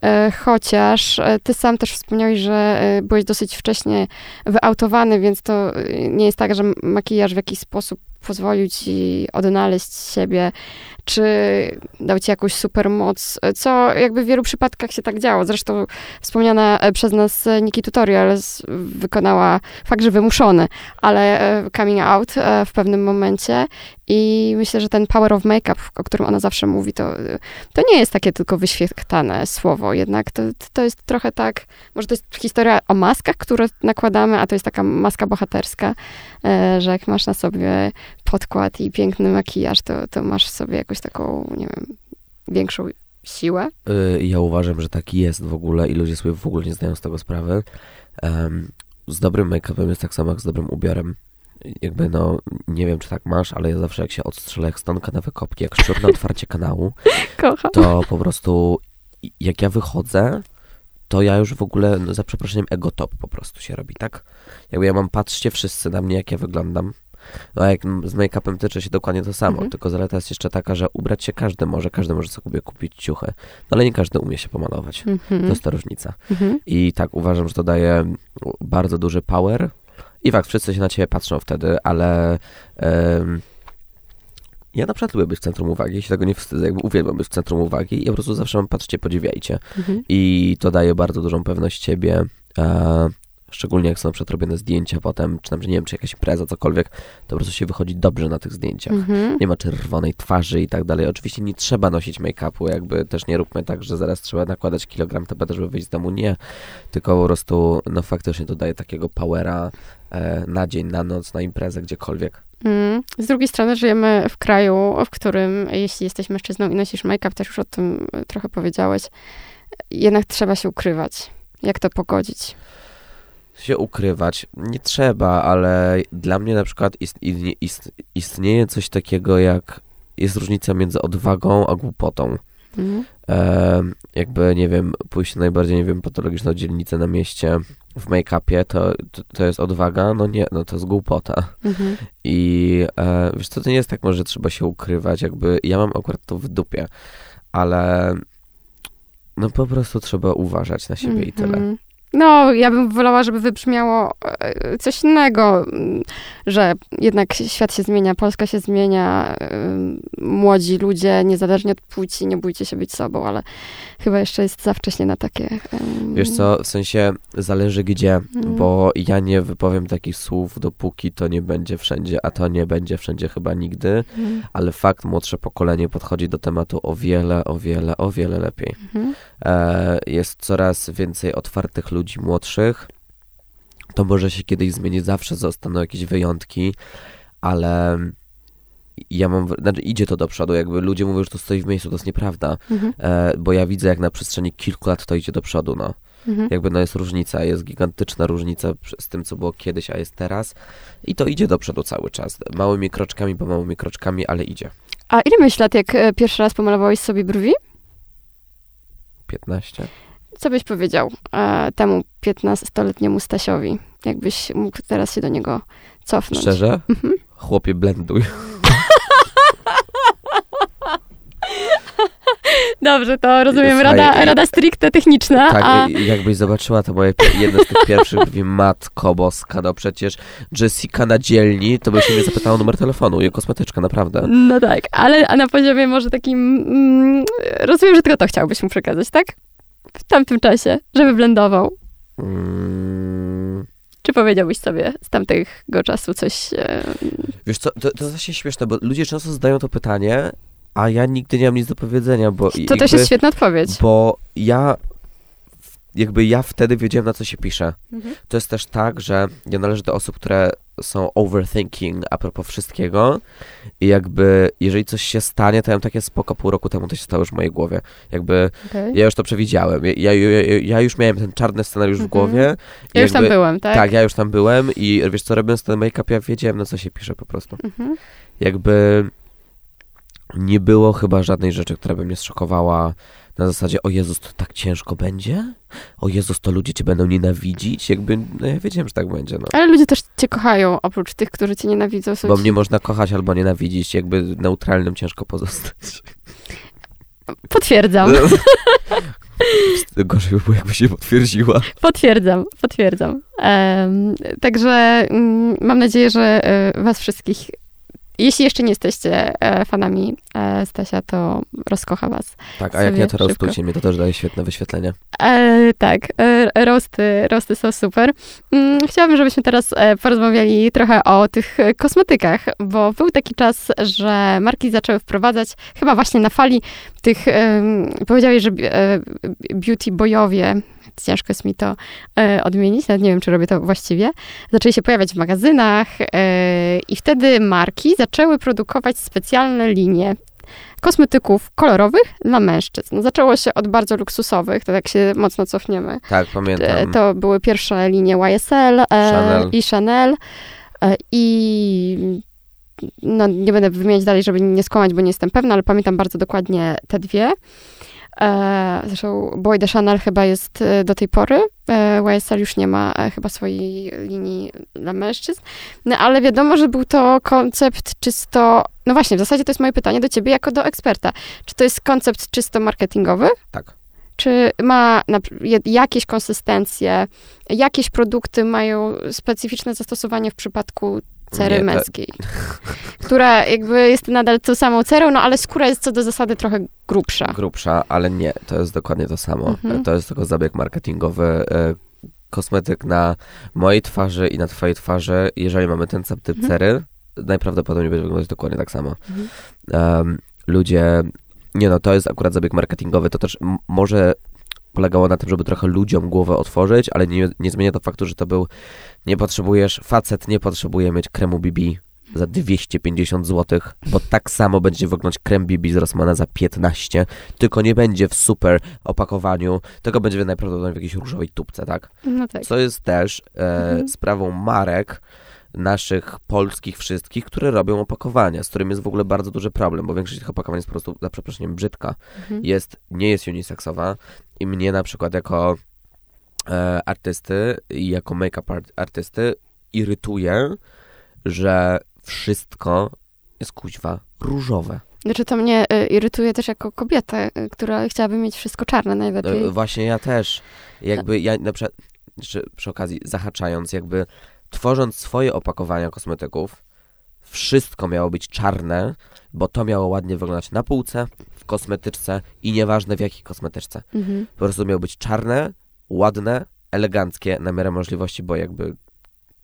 E, Chociaż e, ty sam też wspomniałeś, że byłeś dosyć wcześnie wyautowany, więc to nie jest tak, że makijaż w jakiś sposób pozwolił ci odnaleźć siebie, czy dał ci jakąś supermoc, co jakby w wielu przypadkach się tak działo. Zresztą wspomniana e, przez nas e, Niki Tutorial wykonała fakt, że wymuszony, ale e, coming out w pewnym momencie. I myślę, że ten power of makeup, o którym ona zawsze mówi, to, to nie jest takie tylko wyświetlane słowo, jednak to, to jest trochę tak, może to jest historia o maskach, które nakładamy, a to jest taka maska bohaterska, że jak masz na sobie podkład i piękny makijaż, to, to masz w sobie jakąś taką, nie wiem, większą siłę. Y, Ja uważam, że tak jest w ogóle i ludzie sobie w ogóle nie zdają z tego sprawy. Em, z dobrym make-upem jest tak samo jak z dobrym ubiorem. Jakby no, nie wiem czy tak masz, ale ja zawsze jak się odstrzelę jak stonka na wykopki, jak szczur na otwarcie kanału, Kocham. to po prostu jak ja wychodzę, to ja już w ogóle, no, za przeproszeniem, ego top po prostu się robi, tak? Jakby ja mam, patrzcie wszyscy na mnie, jak ja wyglądam. No a jak z make-upem tyczy się dokładnie to samo, Mhm. tylko zaleta jest jeszcze taka, że ubrać się każdy może, każdy może sobie kupić ciuchy, no ale nie każdy umie się pomalować. To Mhm. jest ta różnica. Mhm. I tak uważam, że to daje bardzo duży power. I fakt, wszyscy się na ciebie patrzą wtedy, ale em, ja na przykład lubię być w centrum uwagi, ja się tego nie wstydzę, jakby uwielbiam być w centrum uwagi i po prostu zawsze mam patrzcie, podziwiajcie. Mhm. I to daje bardzo dużą pewność siebie. E, szczególnie jak są na przykład robione zdjęcia potem, czy tam, nie wiem, czy jakaś impreza, cokolwiek, to po prostu się wychodzi dobrze na tych zdjęciach. Mhm. Nie ma czerwonej twarzy i tak dalej. Oczywiście nie trzeba nosić make-upu, jakby też nie róbmy tak, że zaraz trzeba nakładać kilogram TBT, żeby wyjść z domu. Nie, tylko po prostu, no faktycznie to daje takiego powera e, na dzień, na noc, na imprezę, gdziekolwiek. Mm. Z drugiej strony żyjemy w kraju, w którym jeśli jesteś mężczyzną i nosisz make-up, też już o tym trochę powiedziałeś, jednak trzeba się ukrywać. Jak to pogodzić? Się ukrywać nie trzeba, ale dla mnie na przykład ist, ist, ist, istnieje coś takiego jak, jest różnica między odwagą a głupotą. Mhm. e, jakby, nie wiem, pójść na najbardziej, nie wiem, patologiczną dzielnicę na mieście w make-upie, to, to, to jest odwaga? No nie, no to jest głupota. Mhm. I e, wiesz co, to nie jest tak może, że trzeba się ukrywać, jakby ja mam akurat to w dupie, ale no po prostu trzeba uważać na siebie i tyle. No, ja bym wolała, żeby wybrzmiało e, coś innego, że jednak świat się zmienia, Polska się zmienia, młodzi ludzie, niezależnie od płci, nie bójcie się być sobą, ale chyba jeszcze jest za wcześnie na takie... ym, Wiesz co, w sensie zależy gdzie, Mm. bo ja nie wypowiem takich słów, dopóki to nie będzie wszędzie, a to nie będzie wszędzie chyba nigdy, mhm, ale fakt młodsze pokolenie podchodzi do tematu o wiele, o wiele, o wiele lepiej. mhm, e, jest coraz więcej otwartych ludzi młodszych. To może się kiedyś zmienić, zawsze zostaną jakieś wyjątki, ale ja mam, znaczy idzie to do przodu, jakby ludzie mówią, że to stoi w miejscu, to jest nieprawda, mhm, e, bo ja widzę jak na przestrzeni kilku lat to idzie do przodu, no. mhm. Jakby no jest różnica, jest gigantyczna różnica z tym, co było kiedyś, a jest teraz i to idzie do przodu cały czas, małymi kroczkami, po małymi kroczkami, ale idzie. A ile miałeś lat, jak e, pierwszy raz pomalowałeś sobie brwi? 15. Co byś powiedział e, temu 15-letniemu Stasiowi? Jakbyś mógł teraz się do niego cofnąć? Szczerze? Mhm. Chłopie, blenduj. Dobrze, to rozumiem, Słuchaj, rada, rada stricte techniczna, Tak, a... jakbyś zobaczyła to moje jedno z tych pierwszych brwi, matko boska, no przecież Jessica na dzielni, to by się mnie zapytała o numer telefonu, jej kosmetyczka, naprawdę. No tak, ale a na poziomie może takim... Mm, rozumiem, że tylko to chciałbyś mu przekazać, tak? W tamtym czasie, żeby blendował. Mm, Czy powiedziałbyś sobie z tamtego czasu coś... E, wiesz co, to, to jest właśnie śmieszne, bo ludzie często zadają to pytanie, a ja nigdy nie mam nic do powiedzenia, bo to jakby, też jest świetna odpowiedź. Bo ja jakby ja wtedy wiedziałem, na co się pisze. Mhm. To jest też tak, że ja należę do osób, które są overthinking a propos wszystkiego i jakby jeżeli coś się stanie, to ja mam takie spoko pół roku temu to się stało już w mojej głowie. Jakby Okej. ja już to przewidziałem. Ja, ja, ja, ja już miałem ten czarny scenariusz w Mhm. głowie. Ja już tam jakby- byłem, tak? Tak, ja już tam byłem i wiesz co, robiąc ten make-up, ja wiedziałem, na co się pisze po prostu. Mhm. Jakby nie było chyba żadnej rzeczy, która by mnie zszokowała na zasadzie, o Jezus, to tak ciężko będzie? O Jezus, to ludzie cię będą nienawidzić? Jakby, no ja wiedziałem, że tak będzie, no. Ale ludzie też cię kochają, oprócz tych, którzy cię nienawidzą. Są Bo ci... mnie można kochać albo nienawidzić, jakby neutralnym ciężko pozostać. Potwierdzam, Gorzej by było, jakby się potwierdziła. potwierdzam, potwierdzam. Em, także mm, mam nadzieję, że e, was wszystkich, jeśli jeszcze nie jesteście e, fanami e, Stasia, to rozkocha was. Tak, a jak nie, to rozstujcie mnie, to też daje świetne wyświetlenie. E, tak, e, rosty, rosty są super. Mm, chciałabym, żebyśmy teraz porozmawiali trochę o tych kosmetykach, bo był taki czas, że marki zaczęły wprowadzać, chyba właśnie na fali tych, powiedziałeś, że beauty boyowie, ciężko jest mi to e, odmienić, nawet nie wiem, czy robię to właściwie, zaczęli się pojawiać w magazynach e, i wtedy marki zaczęły produkować specjalne linie kosmetyków kolorowych dla mężczyzn. Zaczęło się od bardzo luksusowych, to jak się mocno cofniemy. Tak, E, pamiętam. To były pierwsze linie YSL e, Chanel. i Chanel e, i no, nie będę wymieniać dalej, żeby nie skłamać, bo nie jestem pewna, ale pamiętam bardzo dokładnie te dwie. E, zresztą Boy de Chanel chyba jest e, do tej pory. E, YSL już nie ma e, chyba swojej linii dla mężczyzn. No ale wiadomo, że był to koncept czysto. No właśnie, w zasadzie to jest moje pytanie do ciebie jako do eksperta. Czy to jest koncept czysto marketingowy? Tak. Czy ma jakieś konsystencje, jakieś produkty mają specyficzne zastosowanie w przypadku cery Nie, męskiej, która jakby jest nadal tą samą cerą, no ale skóra jest co do zasady trochę grubsza. grubsza, ale nie, to jest dokładnie to samo. Mhm. To jest tylko zabieg marketingowy. e, Kosmetyk na mojej twarzy i na twojej twarzy, jeżeli mamy ten sam typ Mhm. cery, najprawdopodobniej będzie wyglądać dokładnie tak samo. Mhm. Em, ludzie, nie no, to jest akurat zabieg marketingowy, to też może polegało na tym, żeby trochę ludziom głowę otworzyć, ale nie, nie zmienia to faktu, że to był, nie potrzebujesz, facet nie potrzebuje mieć kremu BB za 250 zł, bo tak samo będzie wyglądać krem BB z Rossmana za 15, tylko nie będzie w super opakowaniu, tylko będzie najprawdopodobniej w jakiejś różowej tubce, tak? No tak. Co jest też e, Mhm. sprawą marek naszych polskich wszystkich, które robią opakowania, z którym jest w ogóle bardzo duży problem, bo większość tych opakowań jest po prostu, za przeproszeniem, brzydka. Mhm. Jest, nie jest unisexowa i mnie na przykład jako e, artysty i jako make-up art, artysty irytuje, że wszystko jest kuźwa różowe. Znaczy to mnie y, irytuje też jako kobietę, y, która chciałaby mieć wszystko czarne najlepiej. E, Właśnie ja też. Jakby ja na przykład, jeszcze przy okazji zahaczając, jakby tworząc swoje opakowania kosmetyków, wszystko miało być czarne, bo to miało ładnie wyglądać na półce, w kosmetyczce i nieważne w jakiej kosmetyczce. Mhm. Po prostu miało być czarne, ładne, eleganckie na miarę możliwości, bo jakby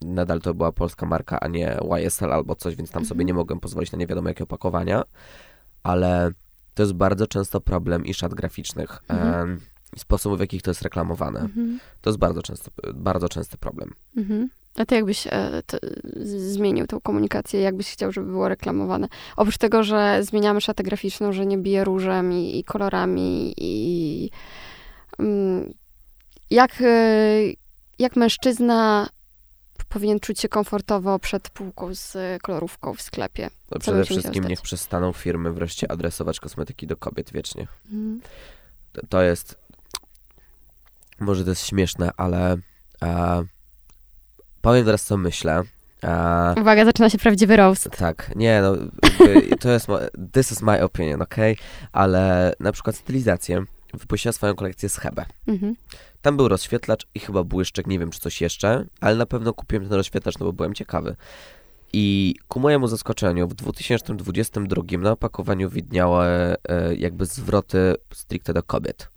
nadal to była polska marka, a nie YSL albo coś, więc tam sobie Mhm. nie mogłem pozwolić na nie wiadomo jakie opakowania, ale to jest bardzo często problem i szat graficznych. Mhm. I sposobów, w jakich to jest reklamowane. Mhm. To jest bardzo często, bardzo częsty problem. A ty jakbyś e, to, zmienił tą komunikację, jakbyś chciał, żeby było reklamowane? Oprócz tego, że zmieniamy szatę graficzną, że nie bije różem i, i kolorami i mm, jak, e, jak mężczyzna powinien czuć się komfortowo przed półką z kolorówką w sklepie? No, przede wszystkim niech przestaną firmy wreszcie adresować kosmetyki do kobiet wiecznie. Mhm. To, to jest, może to jest śmieszne, ale e, powiem teraz co myślę. E, Uwaga, zaczyna się prawdziwy roast. Tak, nie no, to jest, this is my opinion, okej? Ale na przykład stylizację wypuściła swoją kolekcję z Hebe. Mhm. Tam był rozświetlacz i chyba błyszczek, nie wiem czy coś jeszcze, ale na pewno kupiłem ten rozświetlacz, no bo byłem ciekawy. I ku mojemu zaskoczeniu w 2022 na opakowaniu widniały e, jakby zwroty stricte do kobiet.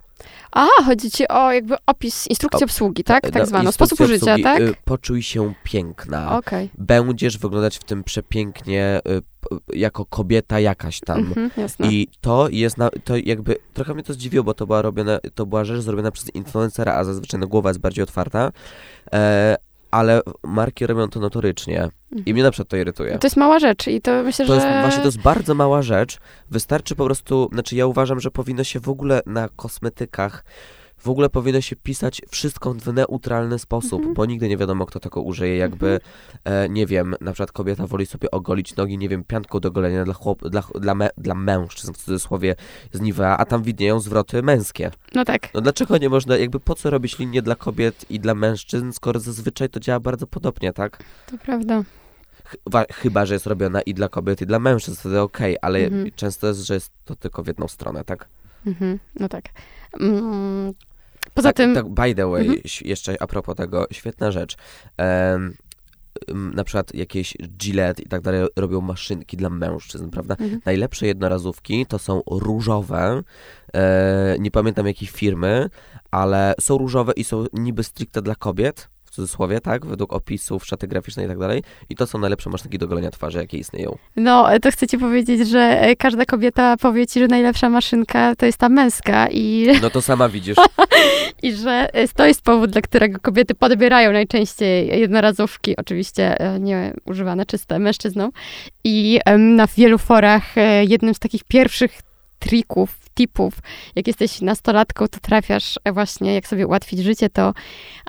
A, chodzi ci o jakby opis, instrukcję obsługi, tak? Tak No, zwaną. Sposób użycia, obsługi, tak? y, Poczuj się piękna. Okej. Będziesz wyglądać w tym przepięknie y, jako kobieta jakaś tam. Mhm. I to jest, na, to jakby, trochę mnie to zdziwiło, bo to była robione, to była rzecz zrobiona przez influencera, a zazwyczaj no, głowa jest bardziej otwarta, e, ale marki robią to notorycznie i Mhm. mnie na przykład to irytuje. To jest mała rzecz i to myślę, To że... jest właśnie to jest bardzo mała rzecz. Wystarczy po prostu, znaczy ja uważam, że powinno się w ogóle na kosmetykach w ogóle powinno się pisać wszystko w neutralny sposób, Mhm. bo nigdy nie wiadomo, kto tego użyje. Jakby, e, nie wiem, na przykład kobieta woli sobie ogolić nogi, nie wiem, pianką do golenia dla, chłop, dla, dla, me, dla mężczyzn, w cudzysłowie, z Nivea, a tam widnieją zwroty męskie. No tak. No dlaczego nie można, jakby po co robić linię dla kobiet i dla mężczyzn, skoro zazwyczaj to działa bardzo podobnie, tak? To prawda. Chyba, że jest robiona i dla kobiet, i dla mężczyzn, wtedy okej, ale Mhm. często jest, że jest to tylko w jedną stronę, tak? Mhm. No tak. Mm. Poza tak, tym... Tak, by the way, Mhm. jeszcze a propos tego, świetna rzecz. Em, na przykład jakieś Gillette i tak dalej robią maszynki dla mężczyzn, prawda? Mhm. Najlepsze jednorazówki to są różowe, e, nie pamiętam jakiej firmy, ale są różowe i są niby stricte dla kobiet, cudzysłowie, tak, według opisów, szaty graficzne i tak dalej. I to są najlepsze maszynki do golenia twarzy, jakie istnieją. No, to chcę ci powiedzieć, że e, każda kobieta powie ci, że najlepsza maszynka to jest ta męska i, No to sama widzisz. i że e, to jest powód, dla którego kobiety podbierają najczęściej jednorazówki, oczywiście e, nie używane czyste mężczyznom. I na wielu forach jednym z takich pierwszych trików, tipów, jak jesteś nastolatką, to trafiasz e, właśnie, jak sobie ułatwić życie, to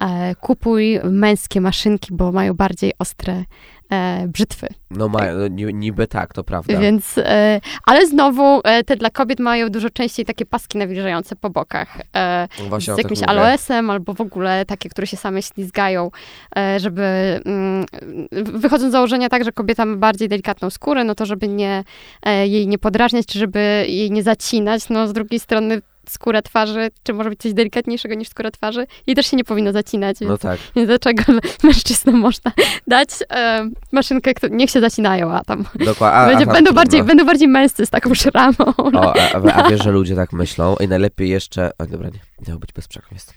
e, kupuj męskie maszynki, bo mają bardziej ostre e, brzytwy. No mają, no, ni- niby tak, to prawda. Więc, e, ale znowu e, te dla kobiet mają dużo częściej takie paski nawilżające po bokach. E, Właśnie o z jakimś aloesem albo w ogóle takie, które się same ślizgają, e, żeby mm, wychodząc z założenia tak, że kobieta ma bardziej delikatną skórę, no to żeby nie, e, jej nie podrażniać, czy żeby jej nie zacinać, no z drugiej strony skóra twarzy, czy może być coś delikatniejszego niż skóra twarzy, jej też się nie powinno zacinać, więc No tak. więc dlaczego mężczyznom można dać e, maszynkę, którą niech się zacinają, a tam Dokładnie. będzie, będą, bardziej, będą bardziej męscy z taką szramą. O, a, a, a wiesz, że ludzie tak myślą i najlepiej jeszcze... O, dobra, nie, miało być bez przekleństw.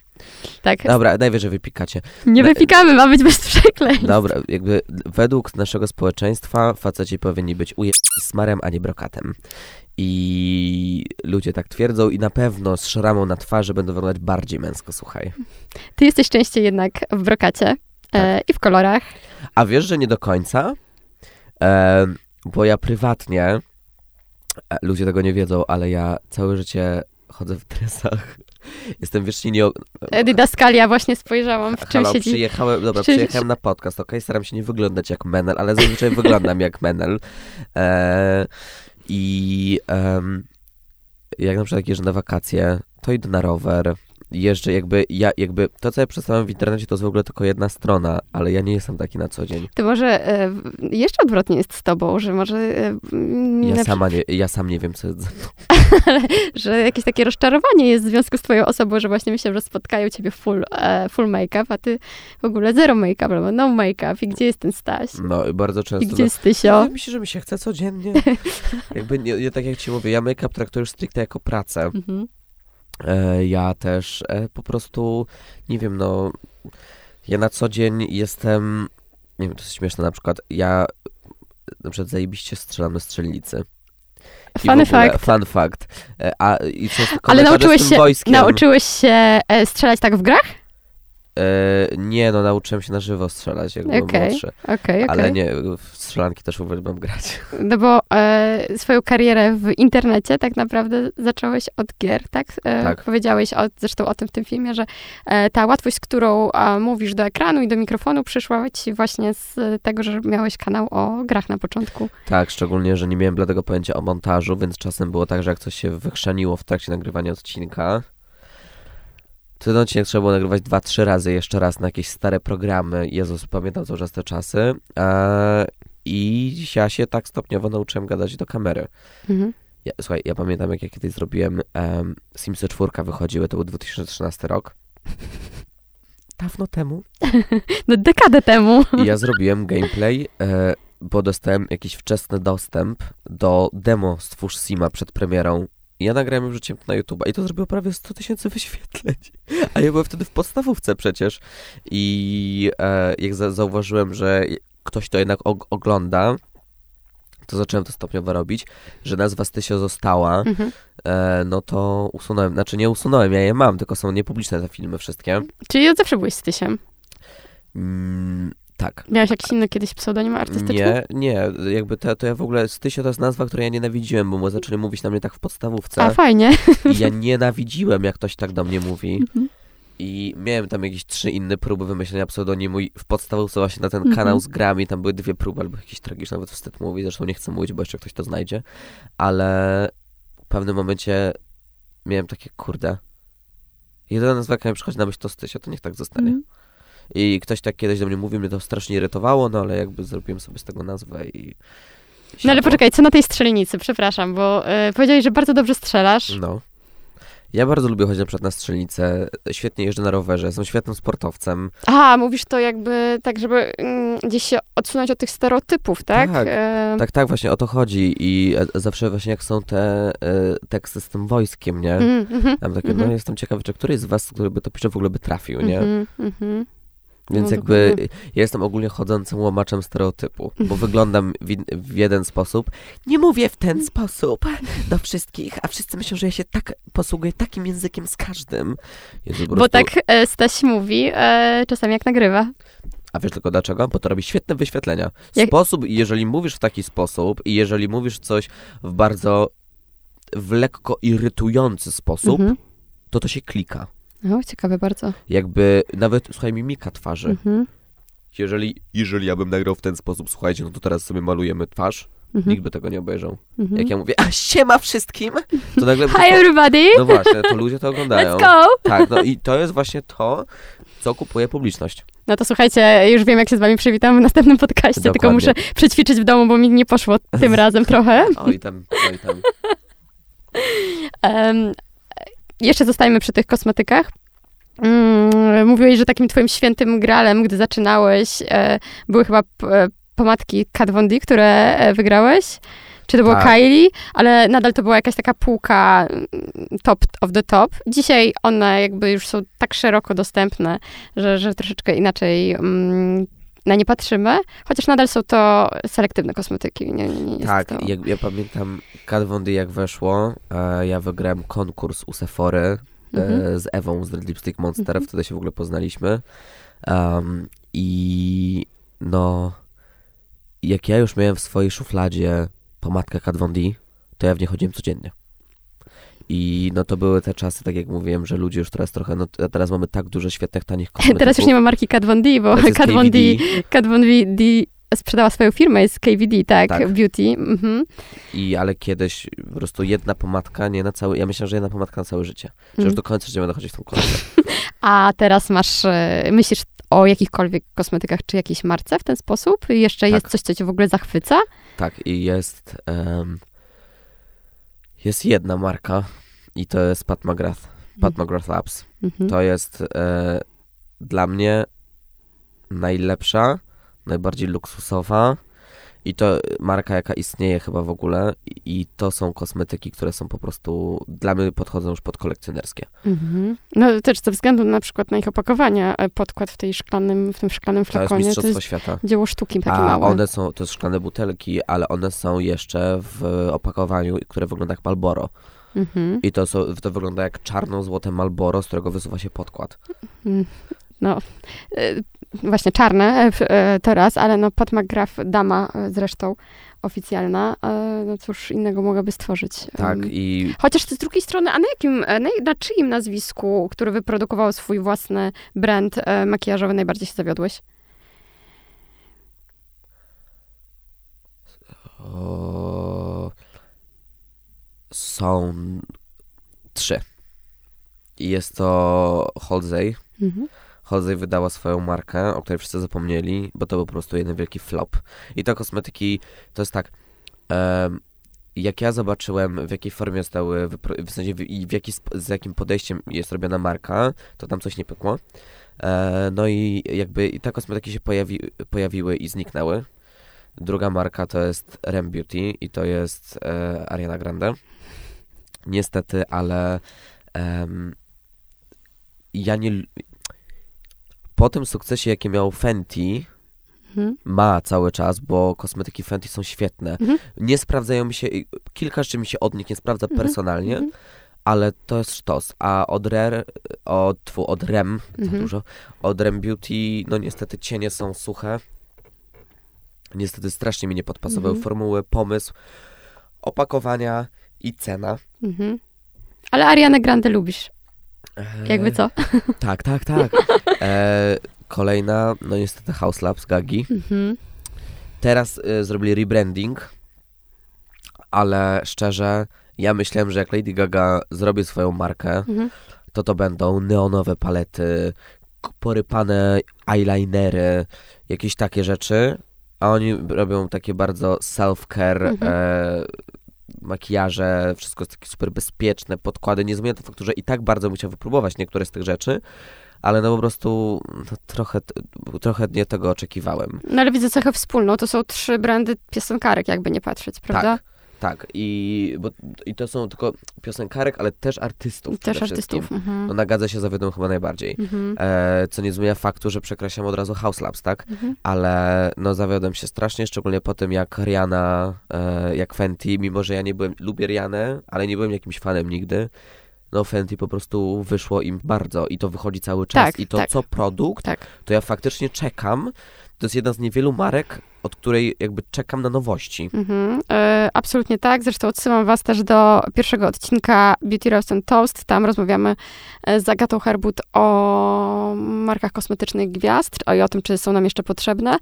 tak, Dobra, najwyżej wypikacie. nie wypikamy, ma być bez przekleństw. Dobra, jakby według naszego społeczeństwa faceci powinni być uje... smarem, a nie brokatem. I ludzie tak twierdzą i na pewno z szramą na twarzy będą wyglądać bardziej męsko, słuchaj. Ty jesteś częściej jednak w brokacie e, i w kolorach. A wiesz, że nie do końca? E, bo ja prywatnie, e, ludzie tego nie wiedzą, ale ja całe życie chodzę w dresach. Jestem wiecznie nie... E, Didaskalia, właśnie spojrzałam, w czym Halo, siedzi. przyjechałem, dobra, przyjechałem na podcast, okej? Staram się nie wyglądać jak menel, ale zazwyczaj wyglądam jak menel. E, I em, jak na przykład jeżdżę na wakacje, to idę na rower, jeżdżę jakby, ja jakby, to co ja przedstawiam w internecie to jest w ogóle tylko jedna strona, ale ja nie jestem taki na co dzień. To może e, jeszcze odwrotnie jest z tobą, że może, e, Ja, sama nie, ja sam nie wiem, co jest mną. że jakieś takie rozczarowanie jest w związku z twoją osobą, że właśnie myślę, że spotkają ciebie full, e, full make-up, a ty w ogóle zero make-up albo no make-up i gdzie jest ten Staś? No i bardzo I często... gdzie jest Tysio? Myślę, że mi się chce codziennie. Jakby, nie, nie, tak jak ci mówię, ja make-up traktuję już stricte jako pracę. Mhm. E, ja też e, po prostu, nie wiem, no, ja na co dzień jestem, nie wiem, to jest śmieszne, na przykład ja na przykład zajebiście strzelam na strzelnicy. Ogóle, fact. Fun fact. E, a, i często Ale nauczyłeś się, nauczyłeś się strzelać tak w grach? E, nie, no nauczyłem się na żywo strzelać, jak byłem Okej, młodszy. Okej, okej. Ale nie, w strzelanki też uwielbiam grać. No bo e, swoją karierę w internecie tak naprawdę zacząłeś od gier, tak? E, Tak. Powiedziałeś o, zresztą o tym w tym filmie, że e, ta łatwość, z którą e, mówisz do ekranu i do mikrofonu przyszła ci właśnie z tego, że miałeś kanał o grach na początku. Tak, szczególnie, że nie miałem bladego pojęcia o montażu, więc czasem było tak, że jak coś się wykrzaniło w trakcie nagrywania odcinka, to ten odcinek trzeba było nagrywać dwa, trzy razy jeszcze raz na jakieś stare programy. Jezus, pamiętam cały czas te czasy. Eee, I ja się tak stopniowo nauczyłem gadać do kamery. Mhm. Ja, słuchaj, ja pamiętam, jak ja kiedyś zrobiłem um, Simsy 4 wychodziły, to był 2013 rok. Dawno temu. No dekadę temu. I ja zrobiłem gameplay, e, bo dostałem jakiś wczesny dostęp do demo Stwórz Sima przed premierą ja nagrałem to na YouTube i to zrobiło prawie 100 tysięcy wyświetleń. A ja byłem wtedy w podstawówce przecież. I e, jak za, zauważyłem, że ktoś to jednak og- ogląda, to zacząłem to stopniowo robić, że nazwa Stysio została, Mhm. e, no to usunąłem, znaczy nie usunąłem, ja je mam, tylko są niepubliczne te filmy wszystkie. Czyli od zawsze byłeś Stysiem. Mm, tak. Miałeś jakiś inny kiedyś pseudonim artystyczny? Nie, nie, jakby to, to ja w ogóle, Stysio to jest nazwa, której ja nienawidziłem, bo zaczęli mówić na mnie tak w podstawówce. A, fajnie. I ja nienawidziłem, jak ktoś tak do mnie mówi. Mhm. I miałem tam jakieś trzy inne próby wymyślenia pseudonimu i w podstawówce właśnie na ten Mhm. kanał z grami, tam były dwie próby, albo jakieś tragiczne, nawet wstyd mówić, zresztą nie chcę mówić, bo jeszcze ktoś to znajdzie, ale w pewnym momencie miałem takie, kurde, jedyna nazwa, jaka mi przychodzi na myśl to Stysio, to niech tak zostanie. Mhm. I ktoś tak kiedyś do mnie mówił, mnie to strasznie irytowało, no ale jakby zrobiłem sobie z tego nazwę i... No ale siadło. poczekaj, co na tej strzelnicy? Przepraszam, bo y, powiedziałeś, że bardzo dobrze strzelasz. No. Ja bardzo lubię chodzić na przykład na strzelnicę, świetnie jeżdżę na rowerze, jestem świetnym sportowcem. A, mówisz to jakby tak, żeby mm, gdzieś się odsunąć od tych stereotypów, tak? Tak, E, Tak, tak, właśnie o to chodzi i e, zawsze właśnie jak są te e, teksty z tym wojskiem, nie? mm, mhm, Tam takie, mhm. no jestem ciekawy, czy któryś z was, który by to pisze, w ogóle by trafił, nie? mhm, mhm. Więc No, jakby dokładnie. ja jestem ogólnie chodzącym łomaczem stereotypu, bo wyglądam w, w jeden sposób. Nie mówię w ten sposób do wszystkich, a wszyscy myślą, że ja się tak posługuję takim językiem z każdym. Jezu, Bo prostu- tak e, Staś mówi e, czasami jak nagrywa. A wiesz tylko dlaczego? Bo to robi świetne wyświetlenia. Jak- Sposób, jeżeli mówisz w taki sposób i jeżeli mówisz coś w bardzo w lekko irytujący sposób, Mhm. to to się klika. O, ciekawe bardzo. Jakby nawet, słuchaj, mimika twarzy. Mhm. Jeżeli, jeżeli ja bym nagrał w ten sposób, słuchajcie, no to teraz sobie malujemy twarz, Mhm. nikt by tego nie obejrzał. Mhm. Jak ja mówię, a siema wszystkim, to nagle... Hi everybody! No właśnie, to ludzie to oglądają. Let's go! Tak, no i to jest właśnie to, co kupuje publiczność. No to słuchajcie, już wiem jak się z wami przywitam w następnym podcaście, tylko Dokładnie. muszę przećwiczyć w domu, bo mi nie poszło tym razem trochę. Oj tam, oj tam. Em, jeszcze zostajemy przy tych kosmetykach. Mm, mówiłeś, że takim twoim świętym gralem, gdy zaczynałeś, e, były chyba p- e, pomadki Kat Von D, które e, wygrałeś. Czy to było Tak. Kylie, ale nadal to była jakaś taka półka mm, top of the top. Dzisiaj one jakby już są tak szeroko dostępne, że, że troszeczkę inaczej mm, na nie patrzymy, chociaż nadal są to selektywne kosmetyki. Nie, nie, Tak, to... jak, ja pamiętam Kat Von D jak weszło, e, ja wygrałem konkurs u Sephory Mhm. e, z Ewą z Red Lipstick Monster, Mhm. wtedy się w ogóle poznaliśmy. Um, I no, jak ja już miałem w swojej szufladzie pomadkę Kat Von D, to ja w nie chodziłem codziennie. I no to były te czasy, tak jak mówiłem, że ludzie już teraz trochę, no teraz mamy tak dużo świetnych, tanich kosmetyków. Teraz już nie ma marki Kat Von D, bo Kat Von D. Kat Von D sprzedała swoją firmę, jest KVD, tak, Tak. Beauty. Mhm. I ale kiedyś po prostu jedna pomadka, nie na cały, ja myślę, że jedna pomadka na całe życie. Że już Mhm. do końca życia będę chodzić w tą kolorę. A teraz masz, e, myślisz o jakichkolwiek kosmetykach czy jakiejś marce w ten sposób? I Jeszcze Tak. jest coś, co cię w ogóle zachwyca? Tak, i jest. em, jest jedna marka i to jest Pat McGrath. Pat McGrath Labs. Mhm. To jest e, dla mnie najlepsza, najbardziej luksusowa i to marka, jaka istnieje chyba w ogóle. I, to są kosmetyki, które są po prostu dla mnie podchodzą już pod kolekcjonerskie. Mhm. No też ze względu na przykład na ich opakowania, e, podkład w, tej szklanym, w tym szklanym To jest flakonie, to jest świata. dzieło sztuki takie A małe. one są, to jest szklane butelki, ale one są jeszcze w opakowaniu, które wygląda jak Malboro. Mhm. I to, są, to wygląda jak czarno-złote Malboro, z którego wysuwa się podkład. Mm, No, e, właśnie czarne e, e, teraz, ale no Pat McGrath, dama e, zresztą oficjalna, no cóż innego mogłaby stworzyć. Tak, i Chociaż z drugiej strony, a na jakim, na, na czyim nazwisku, który wyprodukował swój własny brand makijażowy, najbardziej się zawiodłeś? o, są trzy. I jest to Halsey. Mhm. Halsey wydała swoją markę, o której wszyscy zapomnieli, bo to był po prostu jeden wielki flop. I te kosmetyki, to jest tak, jak ja zobaczyłem, w jakiej formie zostały, w sensie w, w jaki, z jakim podejściem jest robiona marka, to tam coś nie pykło. E, no i jakby i te kosmetyki się pojawi, pojawiły i zniknęły. Druga marka to jest Rem Beauty i to jest e, Ariana Grande. niestety, ale em, ja nie... Po tym sukcesie, jaki miał Fenty, Mhm. ma cały czas, bo kosmetyki Fenty są świetne. Mhm. Nie sprawdzają mi się, kilka rzeczy mi się od nich nie sprawdza Mhm. personalnie, Mhm. ale to jest sztos. A od Rare, od, tfu, od Rem, za Mhm. dużo, od Rem Beauty, no niestety cienie są suche. Niestety strasznie mi nie podpasowały formuły, pomysł, opakowania i cena. Ale Arianę Grande lubisz, jakby co? Tak, tak, tak. E, kolejna, no niestety House Labs, Gagi. Mhm. Teraz y, zrobili rebranding, ale szczerze, ja myślałem, że jak Lady Gaga zrobi swoją markę, Mhm. to to będą neonowe palety, porypane eyelinery, jakieś takie rzeczy, a oni robią takie bardzo self-care Mhm. e, makijaże, wszystko jest takie super bezpieczne, podkłady, nie zmienia to faktu, że i tak bardzo bym chciał wypróbować niektóre z tych rzeczy, ale no po prostu no, trochę, trochę nie tego oczekiwałem. No ale widzę cechę wspólną, to są trzy brandy piosenkarek, jakby nie patrzeć, prawda? Tak, tak. I, bo, I to są tylko piosenkarek, ale też artystów Też artystów. Mhm. No na Gadze się zawiodą chyba najbardziej. Mhm. E, co nie zmienia faktu, że przekreślam od razu House Labs, tak? Mhm. Ale no zawiodłem się strasznie, szczególnie po tym jak Rihanna, e, jak Fenty, mimo że ja nie byłem, lubię Rihanę, ale nie byłem jakimś fanem nigdy. No Fenty po prostu wyszło im bardzo i to wychodzi cały czas. Tak, I to tak. co produkt, Tak. to ja faktycznie czekam. To jest jedna z niewielu marek, od której jakby czekam na nowości. Mhm. E, absolutnie tak. Zresztą odsyłam was też do pierwszego odcinka Beauty Roast and Toast. Tam rozmawiamy e, z Agatą Herbut o markach kosmetycznych gwiazd i o tym, czy są nam jeszcze potrzebne.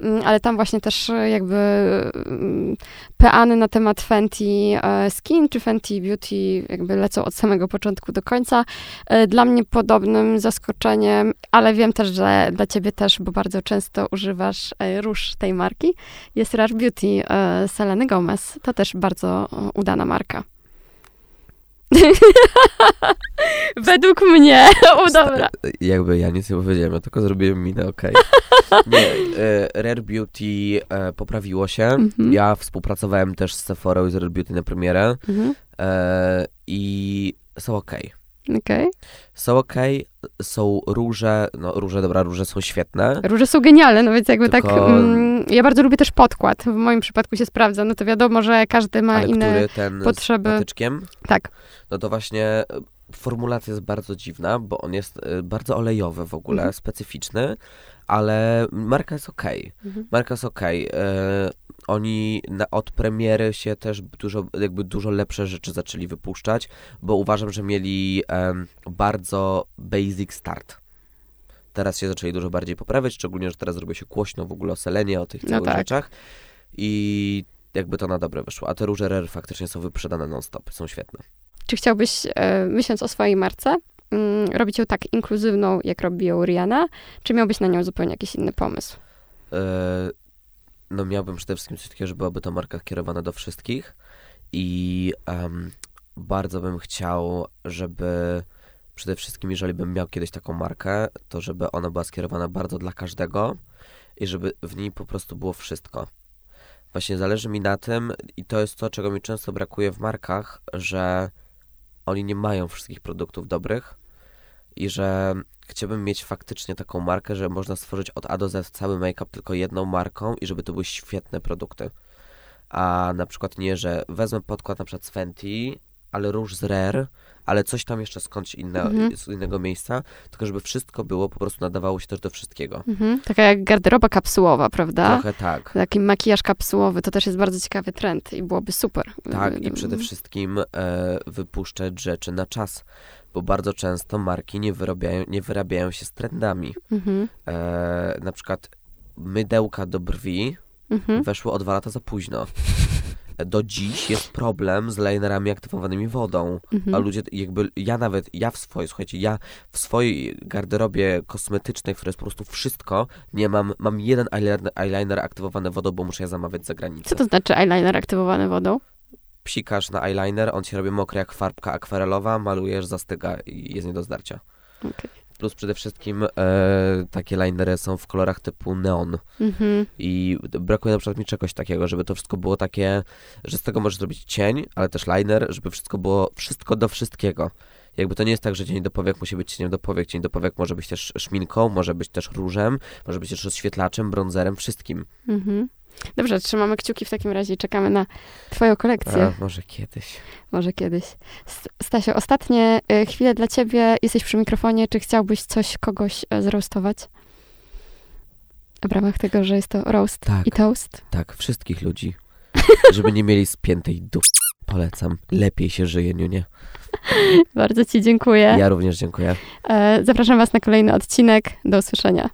Mm, Ale tam właśnie też e, jakby mm, peany na temat Fenty e, Skin czy Fenty Beauty jakby lecą od samego początku do końca. Dla mnie podobnym zaskoczeniem, ale wiem też, że dla ciebie też, bo bardzo często używasz róż tej marki, jest Rush Beauty e, Seleny Gomez. To też bardzo e, udana marka. Według mnie. O, dobra. Jakby ja nic nie powiedziałem, ja tylko zrobiłem minę, okej. Nie, e, Rare Beauty e, poprawiło się. Mhm. Ja współpracowałem też z Sephora i z Rare Beauty na premierę Mhm. e, i są okej. Okej. Są okej, są róże, no róże, dobra, róże są świetne. Róże są genialne, no więc jakby tak. Tylko- Mm, ja bardzo lubię też podkład. W moim przypadku się sprawdza. No to wiadomo, że każdy ma ale inne który ten potrzeby. z patyczkiem, Tak. no to właśnie e, formulacja jest bardzo dziwna, bo on jest e, bardzo olejowy w ogóle, Mhm. specyficzny, ale marka jest okej. Mhm. Marka jest okej. E, Oni na, od premiery się też dużo, jakby dużo lepsze rzeczy zaczęli wypuszczać, bo uważam, że mieli em, bardzo basic start. Teraz się zaczęli dużo bardziej poprawiać, szczególnie, że teraz robi się głośno w ogóle o Selenie, o tych No całych tak. rzeczach i jakby to na dobre wyszło. A te róże Rare faktycznie są wyprzedane non-stop, są świetne. Czy chciałbyś, e, myśląc o swojej marce, mm, robić ją tak inkluzywną, jak robi ją Rihanna, czy miałbyś na nią zupełnie jakiś inny pomysł? E, no miałbym przede wszystkim coś takiego, że byłaby to marka kierowana do wszystkich i em, bardzo bym chciał, żeby przede wszystkim, jeżeli bym miał kiedyś taką markę, to żeby ona była skierowana bardzo dla każdego i żeby w niej po prostu było wszystko. Właśnie zależy mi na tym i to jest to, czego mi często brakuje w markach, że oni nie mają wszystkich produktów dobrych i że chciałbym mieć faktycznie taką markę, że można stworzyć od A do Z cały make-up tylko jedną marką i żeby to były świetne produkty. A na przykład nie, że wezmę podkład na przykład z Fenty, ale róż z Rare, ale coś tam jeszcze skądś inne, Mhm. z innego miejsca, tylko żeby wszystko było, po prostu nadawało się też do wszystkiego. Mhm. Taka jak garderoba kapsułowa, prawda? Trochę tak. Taki makijaż kapsułowy, to też jest bardzo ciekawy trend i byłoby super. Tak, i Y, przede wszystkim e, wypuszczać rzeczy na czas, bo bardzo często marki nie wyrabiają, nie wyrabiają się z trendami. Mhm. E, na przykład mydełka do brwi Mhm. weszły o dwa lata za późno. Do dziś jest problem z linerami aktywowanymi wodą, a Mhm. ludzie jakby, ja nawet, ja w swojej, słuchajcie, ja w swojej garderobie kosmetycznej, która jest po prostu wszystko, nie mam, mam jeden eyeliner, eyeliner aktywowany wodą, bo muszę je zamawiać za granicę. Co to znaczy eyeliner aktywowany wodą? Psikasz na eyeliner, on ci robi mokry jak farbka akwarelowa, malujesz, zastyga i jest nie do zdarcia. Okej. plus przede wszystkim e, takie linery są w kolorach typu neon. Mhm. I brakuje na przykład mi czegoś takiego, żeby to wszystko było takie, że z tego możesz zrobić cień, ale też liner, żeby wszystko było wszystko do wszystkiego. Jakby to nie jest tak, że cień do powiek musi być cieniem do powiek. Cień do powiek może być też szminką, może być też różem, może być też rozświetlaczem, bronzerem, wszystkim. Mhm. Dobrze, trzymamy kciuki w takim razie i czekamy na twoją kolekcję. A, może kiedyś. Może kiedyś. Stasio, ostatnie y, chwile dla ciebie. Jesteś przy mikrofonie. Czy chciałbyś coś, kogoś e, zroastować? W ramach tego, że jest to roast Tak. i toast. Tak, wszystkich ludzi. Żeby nie mieli spiętej dup. Polecam. Lepiej się żyje, nie? Bardzo ci dziękuję. Ja również dziękuję. E, Zapraszam was na kolejny odcinek. Do usłyszenia.